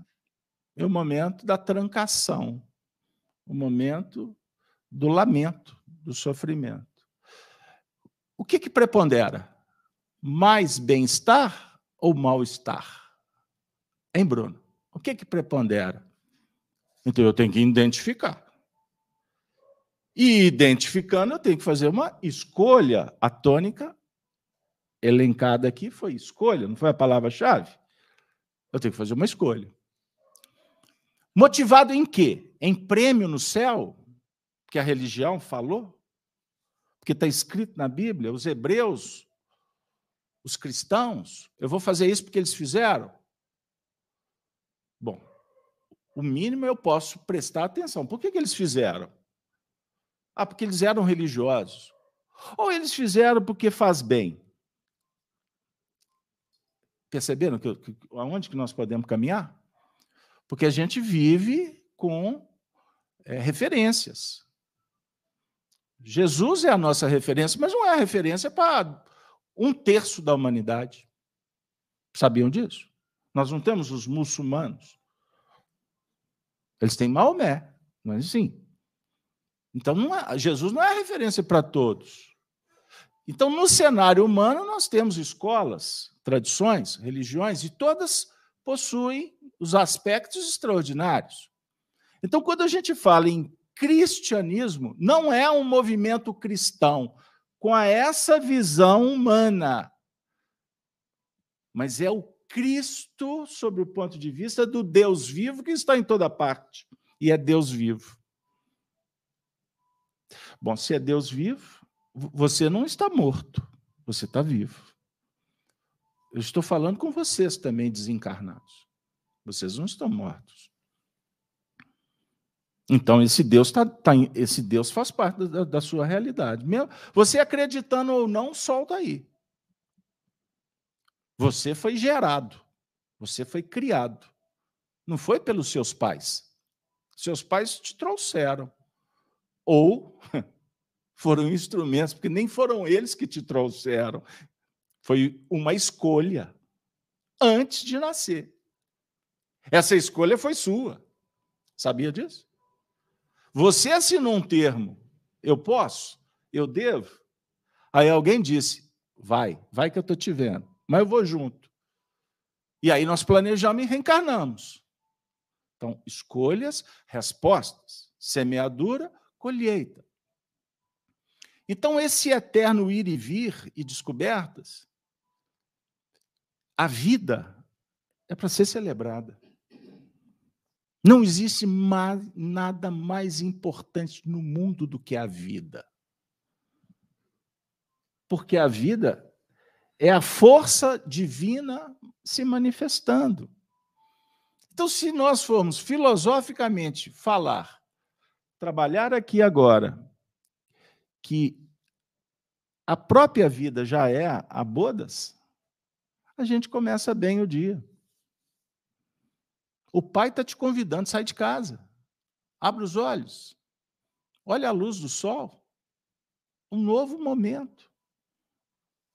e o momento da trancação, o momento do lamento, do sofrimento. O que, que prepondera? Mais bem-estar ou mal-estar? Hein, Bruno? O que, que prepondera? Então eu tenho que identificar. E identificando, eu tenho que fazer uma escolha. A tônica elencada aqui foi escolha, não foi a palavra-chave? Eu tenho que fazer uma escolha. Motivado em quê? Em prêmio no céu? Que a religião falou? Porque está escrito na Bíblia, os hebreus, os cristãos, eu vou fazer isso porque eles fizeram? Bom, o mínimo eu posso prestar atenção. Por que, que eles fizeram? Ah, porque eles eram religiosos. Ou eles fizeram porque faz bem. Perceberam que, que, aonde que nós podemos caminhar? Porque a gente vive com é, referências. Jesus é a nossa referência, mas não é a referência para um terço da humanidade. Sabiam disso? Nós não temos os muçulmanos. Eles têm Maomé, mas sim. Então, não é, Jesus não é referência para todos. Então, no cenário humano, nós temos escolas, tradições, religiões, e todas possuem os aspectos extraordinários. Então, quando a gente fala em cristianismo, não é um movimento cristão com essa visão humana, mas é o Cristo sob o ponto de vista do Deus vivo que está em toda parte e é Deus vivo. Bom, se é Deus vivo, você não está morto, você está vivo. Eu estou falando com vocês também desencarnados. Vocês não estão mortos. Então esse Deus tá, tá esse Deus faz parte da, da sua realidade. Você acreditando ou não, solta aí. Você foi gerado, você foi criado. Não foi pelos seus pais. Seus pais te trouxeram ou foram instrumentos, porque nem foram eles que te trouxeram. Foi uma escolha antes de nascer. Essa escolha foi sua. Sabia disso? Você assinou um termo. Eu posso? Eu devo? Aí alguém disse: vai, vai que eu estou te vendo, mas eu vou junto. E aí nós planejamos e reencarnamos. Então, escolhas, respostas, semeadura, colheita. Então, esse eterno ir e vir e descobertas, a vida é para ser celebrada. Não existe mais, nada mais importante no mundo do que a vida. Porque a vida é a força divina se manifestando. Então, se nós formos filosoficamente falar trabalhar aqui agora que a própria vida já é a bodas, a gente começa bem o dia. O pai está te convidando, sai de casa. Abre os olhos. Olha a luz do sol. Um novo momento.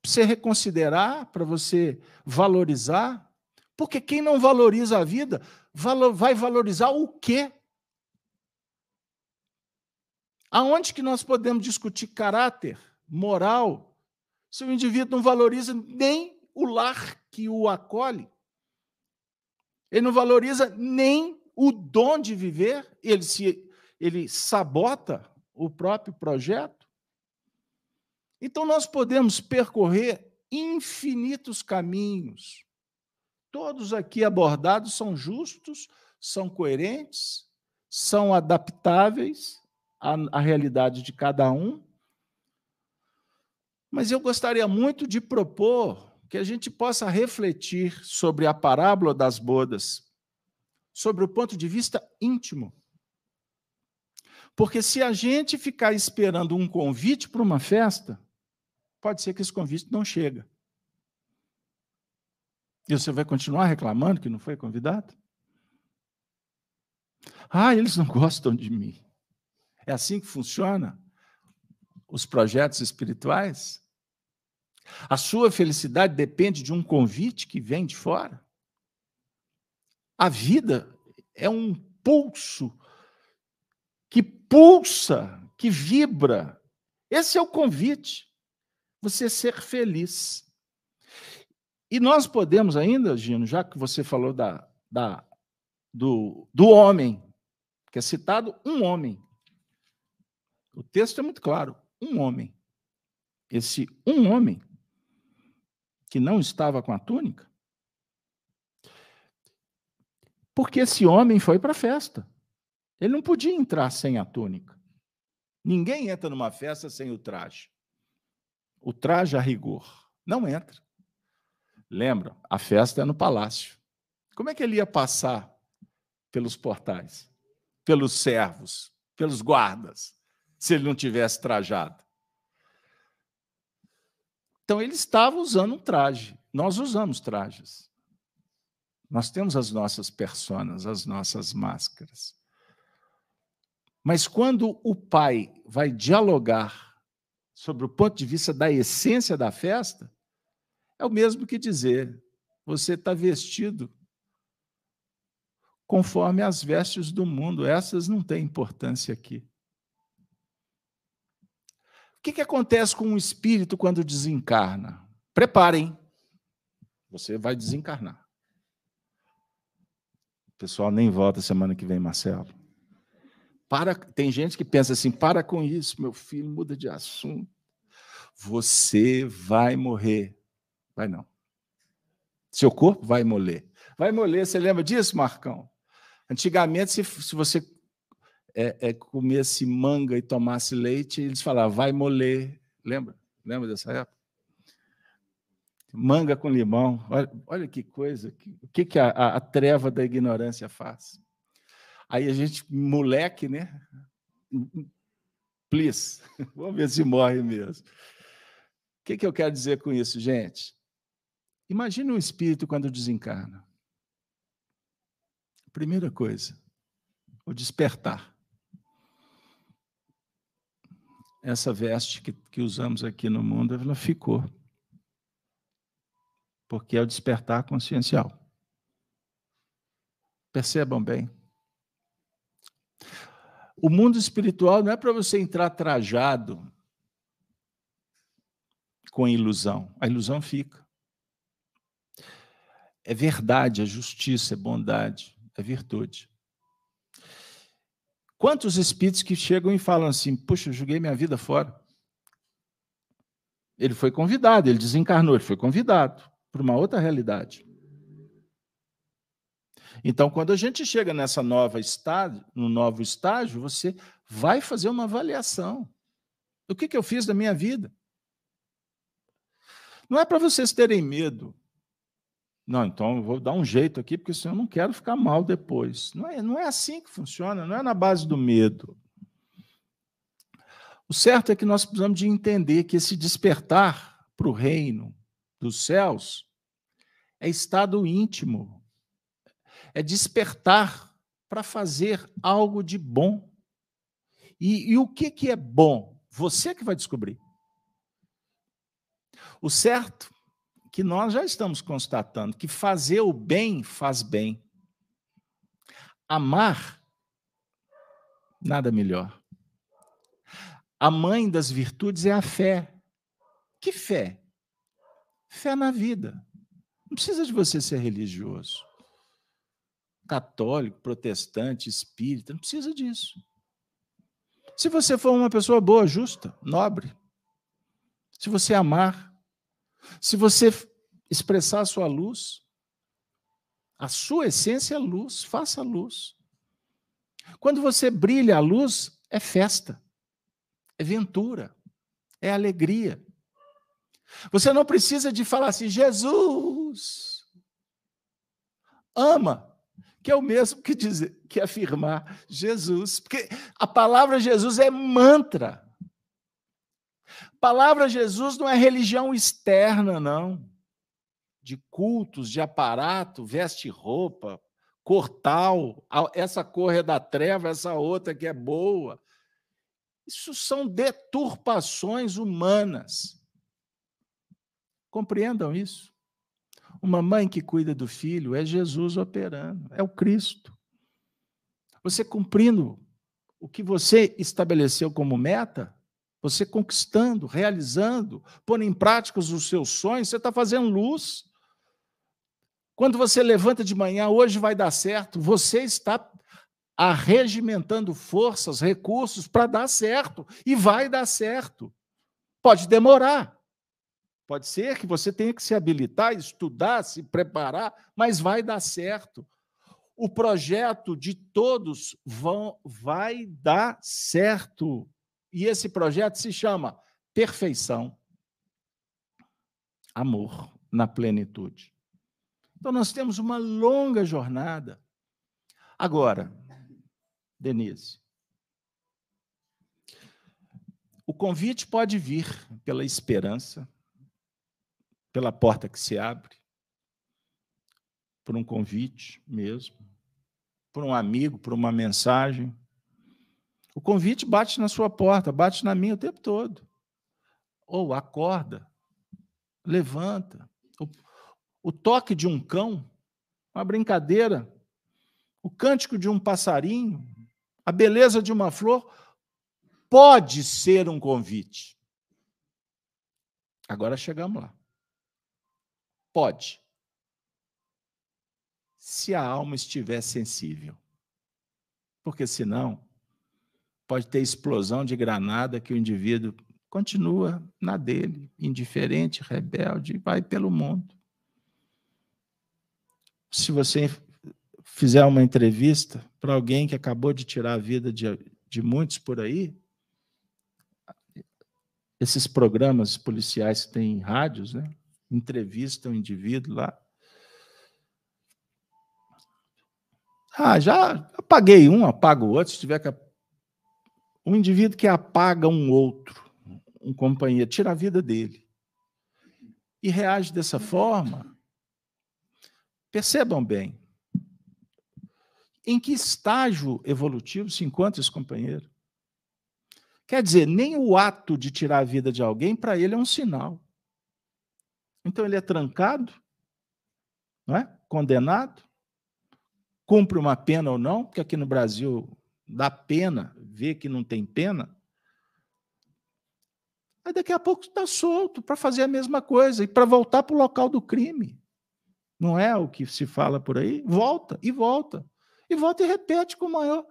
Para você reconsiderar, para você valorizar. Porque quem não valoriza a vida, vai valorizar o quê? Aonde que nós podemos discutir caráter, moral, se o indivíduo não valoriza nem o lar que o acolhe? Ele não valoriza nem o dom de viver, ele se ele sabota o próprio projeto. Então nós podemos percorrer infinitos caminhos. Todos aqui abordados são justos, são coerentes, são adaptáveis à, à realidade de cada um. Mas eu gostaria muito de propor que a gente possa refletir sobre a parábola das bodas, sobre o ponto de vista íntimo. Porque se a gente ficar esperando um convite para uma festa, pode ser que esse convite não chega. E você vai continuar reclamando que não foi convidado? Ah, eles não gostam de mim. É assim que funciona os projetos espirituais? A sua felicidade depende de um convite que vem de fora? A vida é um pulso que pulsa, que vibra. Esse é o convite. Você ser feliz. E nós podemos ainda, Gino, já que você falou da, da, do, do homem, que é citado um homem. O texto é muito claro: um homem. Esse um homem que não estava com a túnica, porque esse homem foi para a festa. Ele não podia entrar sem a túnica. Ninguém entra numa festa sem o traje. O traje a rigor. Não entra. Lembra? A festa é no palácio. Como é que ele ia passar pelos portais? pelos servos, pelos guardas, se ele não tivesse trajado. Então ele estava usando um traje. Nós usamos trajes. Nós temos as nossas personas, as nossas máscaras. Mas quando o pai vai dialogar sobre o ponto de vista da essência da festa, é o mesmo que dizer: você está vestido conforme as vestes do mundo. Essas não têm importância aqui. Que, que acontece com um espírito quando desencarna? Preparem. Você vai desencarnar. O pessoal nem volta semana que vem, Marcelo. Para, tem gente que pensa assim: para com isso, meu filho, muda de assunto. Você vai morrer. Vai não. Seu corpo vai moler. Vai moler, você lembra disso, Marcão? Antigamente, se, se você é, é, comesse manga e tomasse leite, eles falavam, vai moler. Lembra? Lembra dessa época? Manga com limão. Olha, olha que coisa. o que, que a, a, a treva da ignorância faz? Aí a gente, moleque, né? Please, vamos ver se morre mesmo. O que, que eu quero dizer com isso, gente? Imagine um espírito quando desencarna. Primeira coisa, o despertar. Essa veste que, que usamos aqui no mundo, ela ficou. Porque é o despertar consciencial. Percebam bem. O mundo espiritual não é para você entrar trajado com ilusão. A ilusão fica. É verdade, é justiça, é bondade é virtude. Quantos espíritos que chegam e falam assim: puxa, joguei minha vida fora. Ele foi convidado, ele desencarnou, ele foi convidado para uma outra realidade. Então, quando a gente chega nessa nova estágio, no novo estágio, você vai fazer uma avaliação. O que, que eu fiz da minha vida? Não é para vocês terem medo não, então eu vou dar um jeito aqui, porque senão eu não quero ficar mal depois. Não é, não é assim que funciona, não é na base do medo. O certo é que nós precisamos de entender que esse despertar para o reino dos céus é estado íntimo, é despertar para fazer algo de bom. E, e o que, que é bom? Você que vai descobrir. O certo que nós já estamos constatando que fazer o bem faz bem. Amar, nada melhor. A mãe das virtudes é a fé. Que fé? Fé na vida. Não precisa de você ser religioso. Católico, protestante, espírita, não precisa disso. Se você for uma pessoa boa, justa, nobre, se você amar, se você expressar a sua luz, a sua essência é luz, faça luz. Quando você brilha a luz, é festa, é ventura, é alegria. Você não precisa de falar assim, Jesus ama, que é o mesmo que dizer, que afirmar Jesus, porque a palavra Jesus é mantra. Palavra Jesus não é religião externa, não. De cultos, de aparato, veste roupa, cor tal, essa cor é da treva, essa outra que é boa. Isso são deturpações humanas. Compreendam isso. Uma mãe que cuida do filho é Jesus operando, é o Cristo. Você cumprindo o que você estabeleceu como meta, você conquistando, realizando, pondo em prática os seus sonhos, você está fazendo luz. Quando você levanta de manhã, hoje vai dar certo, você está arregimentando forças, recursos para dar certo. E vai dar certo. Pode demorar. Pode ser que você tenha que se habilitar, estudar, se preparar, mas vai dar certo. O projeto de todos vão, vai dar certo. E esse projeto se chama perfeição. Amor na plenitude. Então, nós temos uma longa jornada. Agora, Denise, o convite pode vir pela esperança, pela porta que se abre, por um convite mesmo, por um amigo, por uma mensagem. O convite bate na sua porta, bate na minha o tempo todo. Ou acorda, levanta, o toque de um cão, uma brincadeira, o cântico de um passarinho, a beleza de uma flor, pode ser um convite. Agora chegamos lá. Pode. Se a alma estiver sensível. Porque senão, pode ter explosão de granada que o indivíduo continua na dele, indiferente, rebelde, vai pelo mundo se você fizer uma entrevista para alguém que acabou de tirar a vida de, de muitos por aí, esses programas policiais que têm rádios, né? entrevistam o indivíduo lá. Ah, já apaguei um, apago o outro, se tiver que. Um indivíduo que apaga um outro, um companheiro, tira a vida dele. E reage dessa forma, Percebam bem. Em que estágio evolutivo se encontra esse companheiro? Quer dizer, nem o ato de tirar a vida de alguém, para ele, é um sinal. Então, ele é trancado, não é? condenado, cumpre uma pena ou não, porque aqui no Brasil dá pena, vê que não tem pena. Aí daqui a pouco está solto para fazer a mesma coisa e para voltar para o local do crime. Não é o que se fala por aí? Volta e volta. E volta e repete com maior.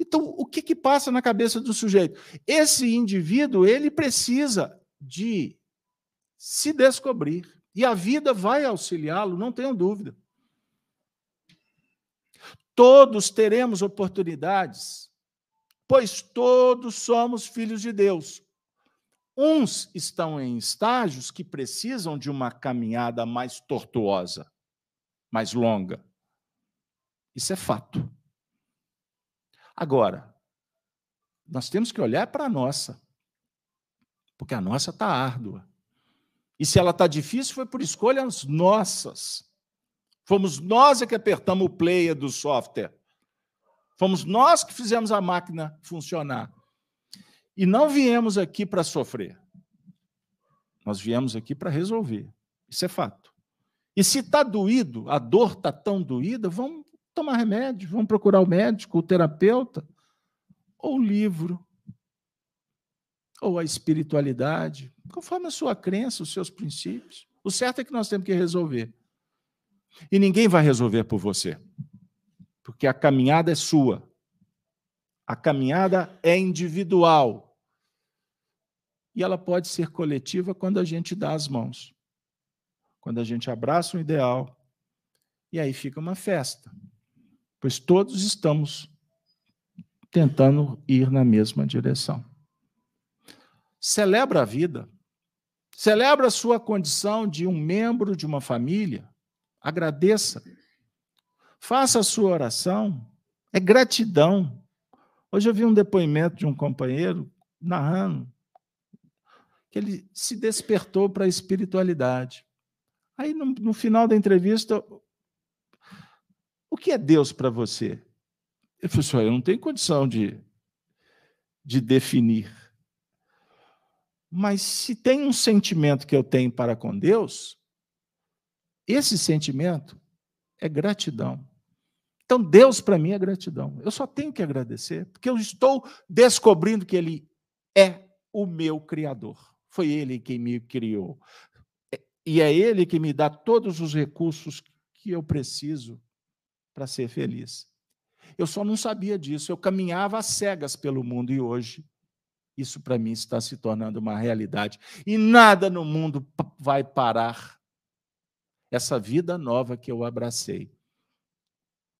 Então, o que, que passa na cabeça do sujeito? Esse indivíduo, ele precisa de se descobrir. E a vida vai auxiliá-lo, não tenham dúvida. Todos teremos oportunidades, pois todos somos filhos de Deus. Uns estão em estágios que precisam de uma caminhada mais tortuosa, mais longa. Isso é fato. Agora, nós temos que olhar para a nossa, porque a nossa está árdua. E se ela está difícil, foi por escolhas nossas. Fomos nós é que apertamos o player do software. Fomos nós que fizemos a máquina funcionar. E não viemos aqui para sofrer. Nós viemos aqui para resolver. Isso é fato. E se está doído, a dor está tão doída, vamos tomar remédio, vamos procurar o médico, o terapeuta, ou o livro, ou a espiritualidade, conforme a sua crença, os seus princípios. O certo é que nós temos que resolver. E ninguém vai resolver por você, porque a caminhada é sua. A caminhada é individual e ela pode ser coletiva quando a gente dá as mãos, quando a gente abraça um ideal, e aí fica uma festa, pois todos estamos tentando ir na mesma direção. Celebra a vida. Celebra a sua condição de um membro de uma família. Agradeça. Faça a sua oração. É gratidão. Hoje eu vi um depoimento de um companheiro narrando que ele se despertou para a espiritualidade. Aí, no, no final da entrevista, o que é Deus para você? Ele falou assim: eu não tenho condição de, de definir. Mas se tem um sentimento que eu tenho para com Deus, esse sentimento é gratidão. Então, Deus para mim é gratidão. Eu só tenho que agradecer, porque eu estou descobrindo que Ele é o meu Criador. Foi Ele quem me criou. E é Ele que me dá todos os recursos que eu preciso para ser feliz. Eu só não sabia disso. Eu caminhava às cegas pelo mundo e hoje isso para mim está se tornando uma realidade. E nada no mundo vai parar essa vida nova que eu abracei.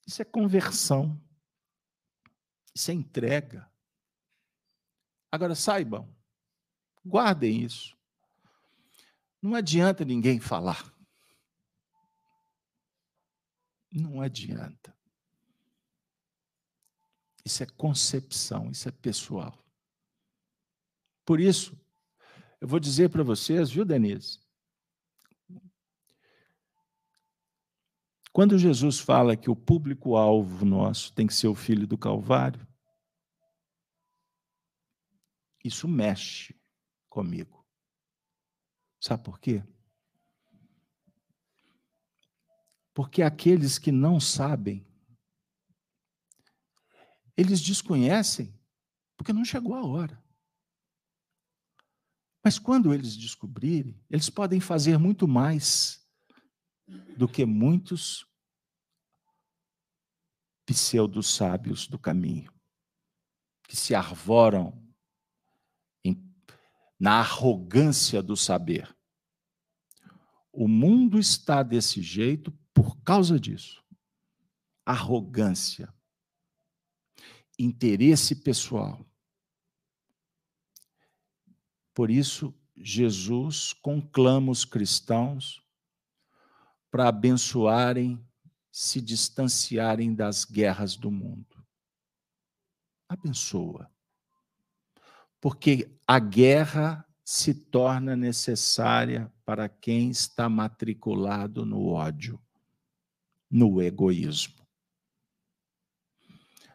Isso é conversão. Isso é entrega. Agora saibam, guardem isso. Não adianta ninguém falar. Não adianta. Isso é concepção, isso é pessoal. Por isso, eu vou dizer para vocês, viu, Denise? Quando Jesus fala que o público-alvo nosso tem que ser o filho do Calvário, isso mexe comigo. Sabe por quê? Porque aqueles que não sabem, eles desconhecem, porque não chegou a hora. Mas quando eles descobrirem, eles podem fazer muito mais do que muitos pseudos sábios do caminho, que se arvoram em, na arrogância do saber. O mundo está desse jeito por causa disso. Arrogância, interesse pessoal, por isso, Jesus conclama os cristãos para abençoarem, se distanciarem das guerras do mundo. Abençoa. Porque a guerra se torna necessária para quem está matriculado no ódio, no egoísmo.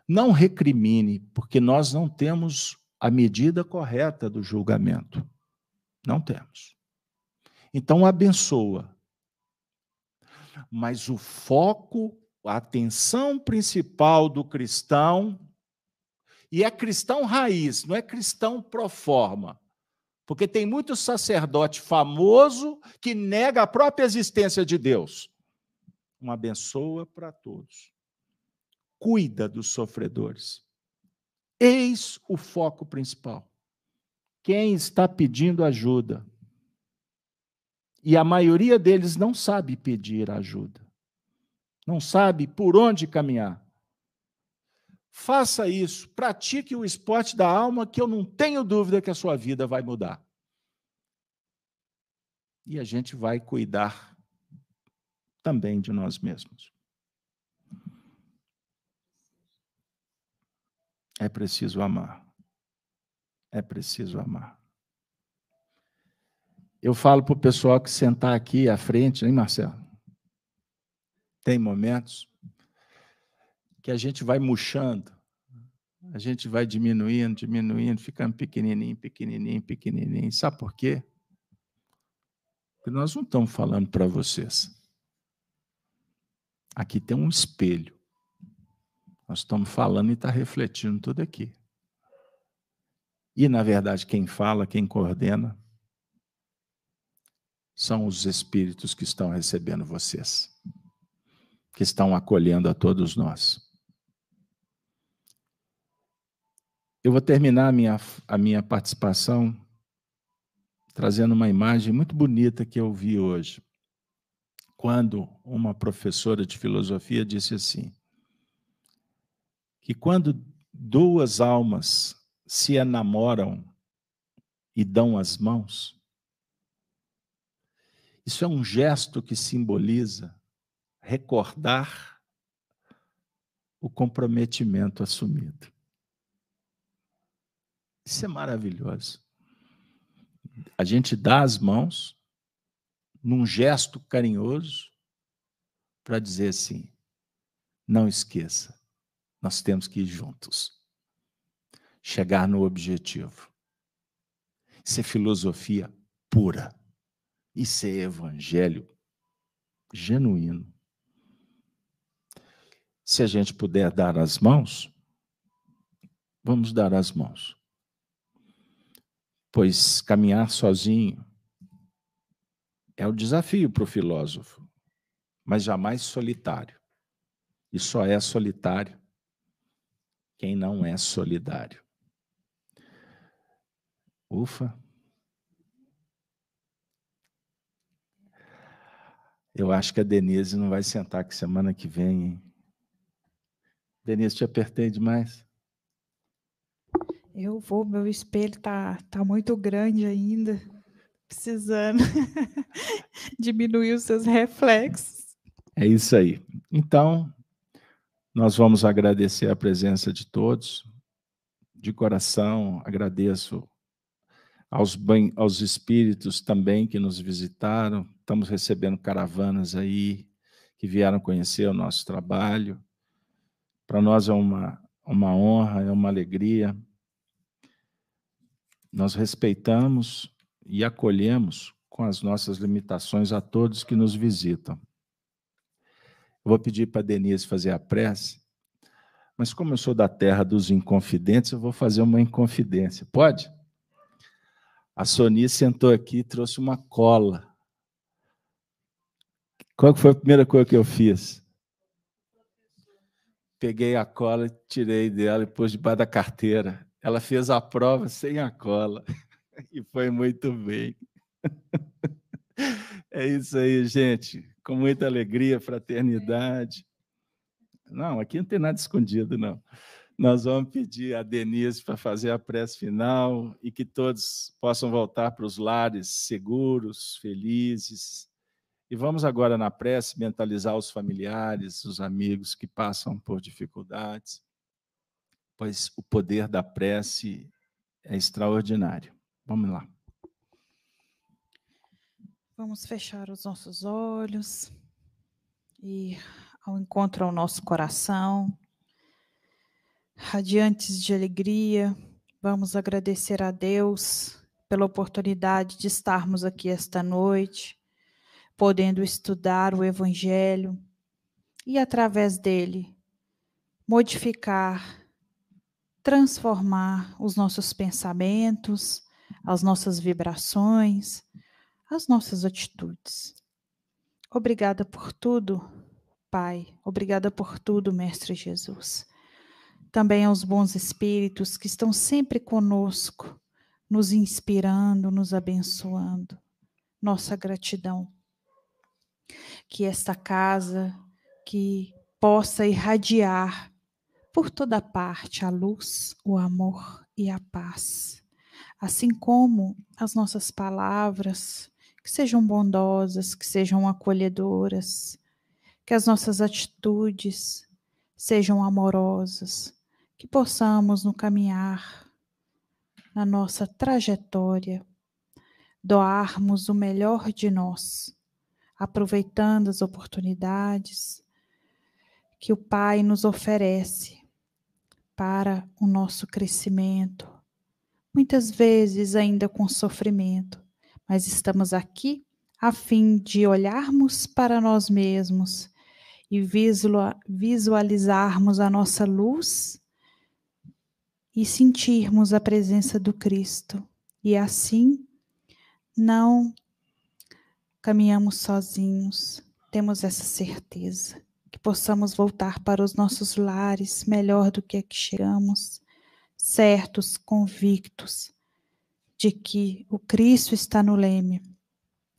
Não recrimine, porque nós não temos a medida correta do julgamento. Não temos. Então, abençoa. Mas o foco, a atenção principal do cristão, e é cristão raiz, não é cristão pro forma. Porque tem muito sacerdote famoso que nega a própria existência de Deus. Uma abençoa para todos. Cuida dos sofredores. Eis o foco principal. Quem está pedindo ajuda? E a maioria deles não sabe pedir ajuda. Não sabe por onde caminhar. Faça isso, pratique o esporte da alma, que eu não tenho dúvida que a sua vida vai mudar. E a gente vai cuidar também de nós mesmos. É preciso amar. É preciso amar. Eu falo para o pessoal que sentar aqui à frente, hein, Marcelo? Tem momentos que a gente vai murchando, a gente vai diminuindo, diminuindo, ficando pequenininho, pequenininho, pequenininho. Sabe por quê? Porque nós não estamos falando para vocês. Aqui tem um espelho. Nós estamos falando e está refletindo tudo aqui. E, na verdade, quem fala, quem coordena, são os espíritos que estão recebendo vocês, que estão acolhendo a todos nós. Eu vou terminar a minha, a minha participação trazendo uma imagem muito bonita que eu vi hoje. Quando uma professora de filosofia disse assim: que quando duas almas se enamoram e dão as mãos, isso é um gesto que simboliza recordar o comprometimento assumido. Isso é maravilhoso. A gente dá as mãos num gesto carinhoso para dizer assim: não esqueça, nós temos que ir juntos, chegar no objetivo. Isso é filosofia pura. Isso é evangelho genuíno. Se a gente puder dar as mãos, vamos dar as mãos. Pois caminhar sozinho é o desafio para o filósofo, mas jamais solitário. E só é solitário quem não é solidário. Ufa! Eu acho que a Denise não vai sentar aqui semana que vem, hein? Denise, te apertei demais? Eu vou, meu espelho tá, tá muito grande ainda, precisando diminuir os seus reflexos. É isso aí. Então, nós vamos agradecer a presença de todos. De coração, agradeço aos, aos espíritos também que nos visitaram. Estamos recebendo caravanas aí que vieram conhecer o nosso trabalho. Para nós é uma, uma honra, é uma alegria. Nós respeitamos e acolhemos com as nossas limitações a todos que nos visitam. Eu vou pedir para a Denise fazer a prece, mas como eu sou da terra dos inconfidentes, eu vou fazer uma inconfidência. Pode? A Sony sentou aqui e trouxe uma cola. Qual foi a primeira coisa que eu fiz? Peguei a cola, tirei dela e pus debaixo da carteira. Ela fez a prova sem a cola e foi muito bem. É isso aí, gente. Com muita alegria, fraternidade. Não, aqui não tem nada escondido, não. Nós vamos pedir a Denise para fazer a prece final e que todos possam voltar para os lares seguros, felizes. E vamos agora na prece mentalizar os familiares, os amigos que passam por dificuldades, pois o poder da prece é extraordinário. Vamos lá. Vamos fechar os nossos olhos e ao encontro ao nosso coração radiantes de alegria, vamos agradecer a Deus pela oportunidade de estarmos aqui esta noite, podendo estudar o Evangelho e, através dele, modificar, transformar os nossos pensamentos, as nossas vibrações, as nossas atitudes. Obrigada por tudo, Pai. Obrigada por tudo, Mestre Jesus também aos bons espíritos que estão sempre conosco, nos inspirando, nos abençoando. Nossa gratidão. Que esta casa que possa irradiar por toda parte a luz, o amor e a paz. Assim como as nossas palavras, que sejam bondosas, que sejam acolhedoras, que as nossas atitudes sejam amorosas, que possamos no caminhar, na nossa trajetória, doarmos o melhor de nós, aproveitando as oportunidades que o Pai nos oferece para o nosso crescimento, muitas vezes ainda com sofrimento, mas estamos aqui a fim de olharmos para nós mesmos e visualizarmos a nossa luz e sentirmos a presença do Cristo. E assim não caminhamos sozinhos, temos essa certeza que possamos voltar para os nossos lares melhor do que aqui chegamos, certos, convictos de que o Cristo está no leme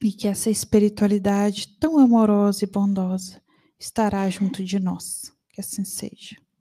e que essa espiritualidade tão amorosa e bondosa estará junto de nós. Que assim seja.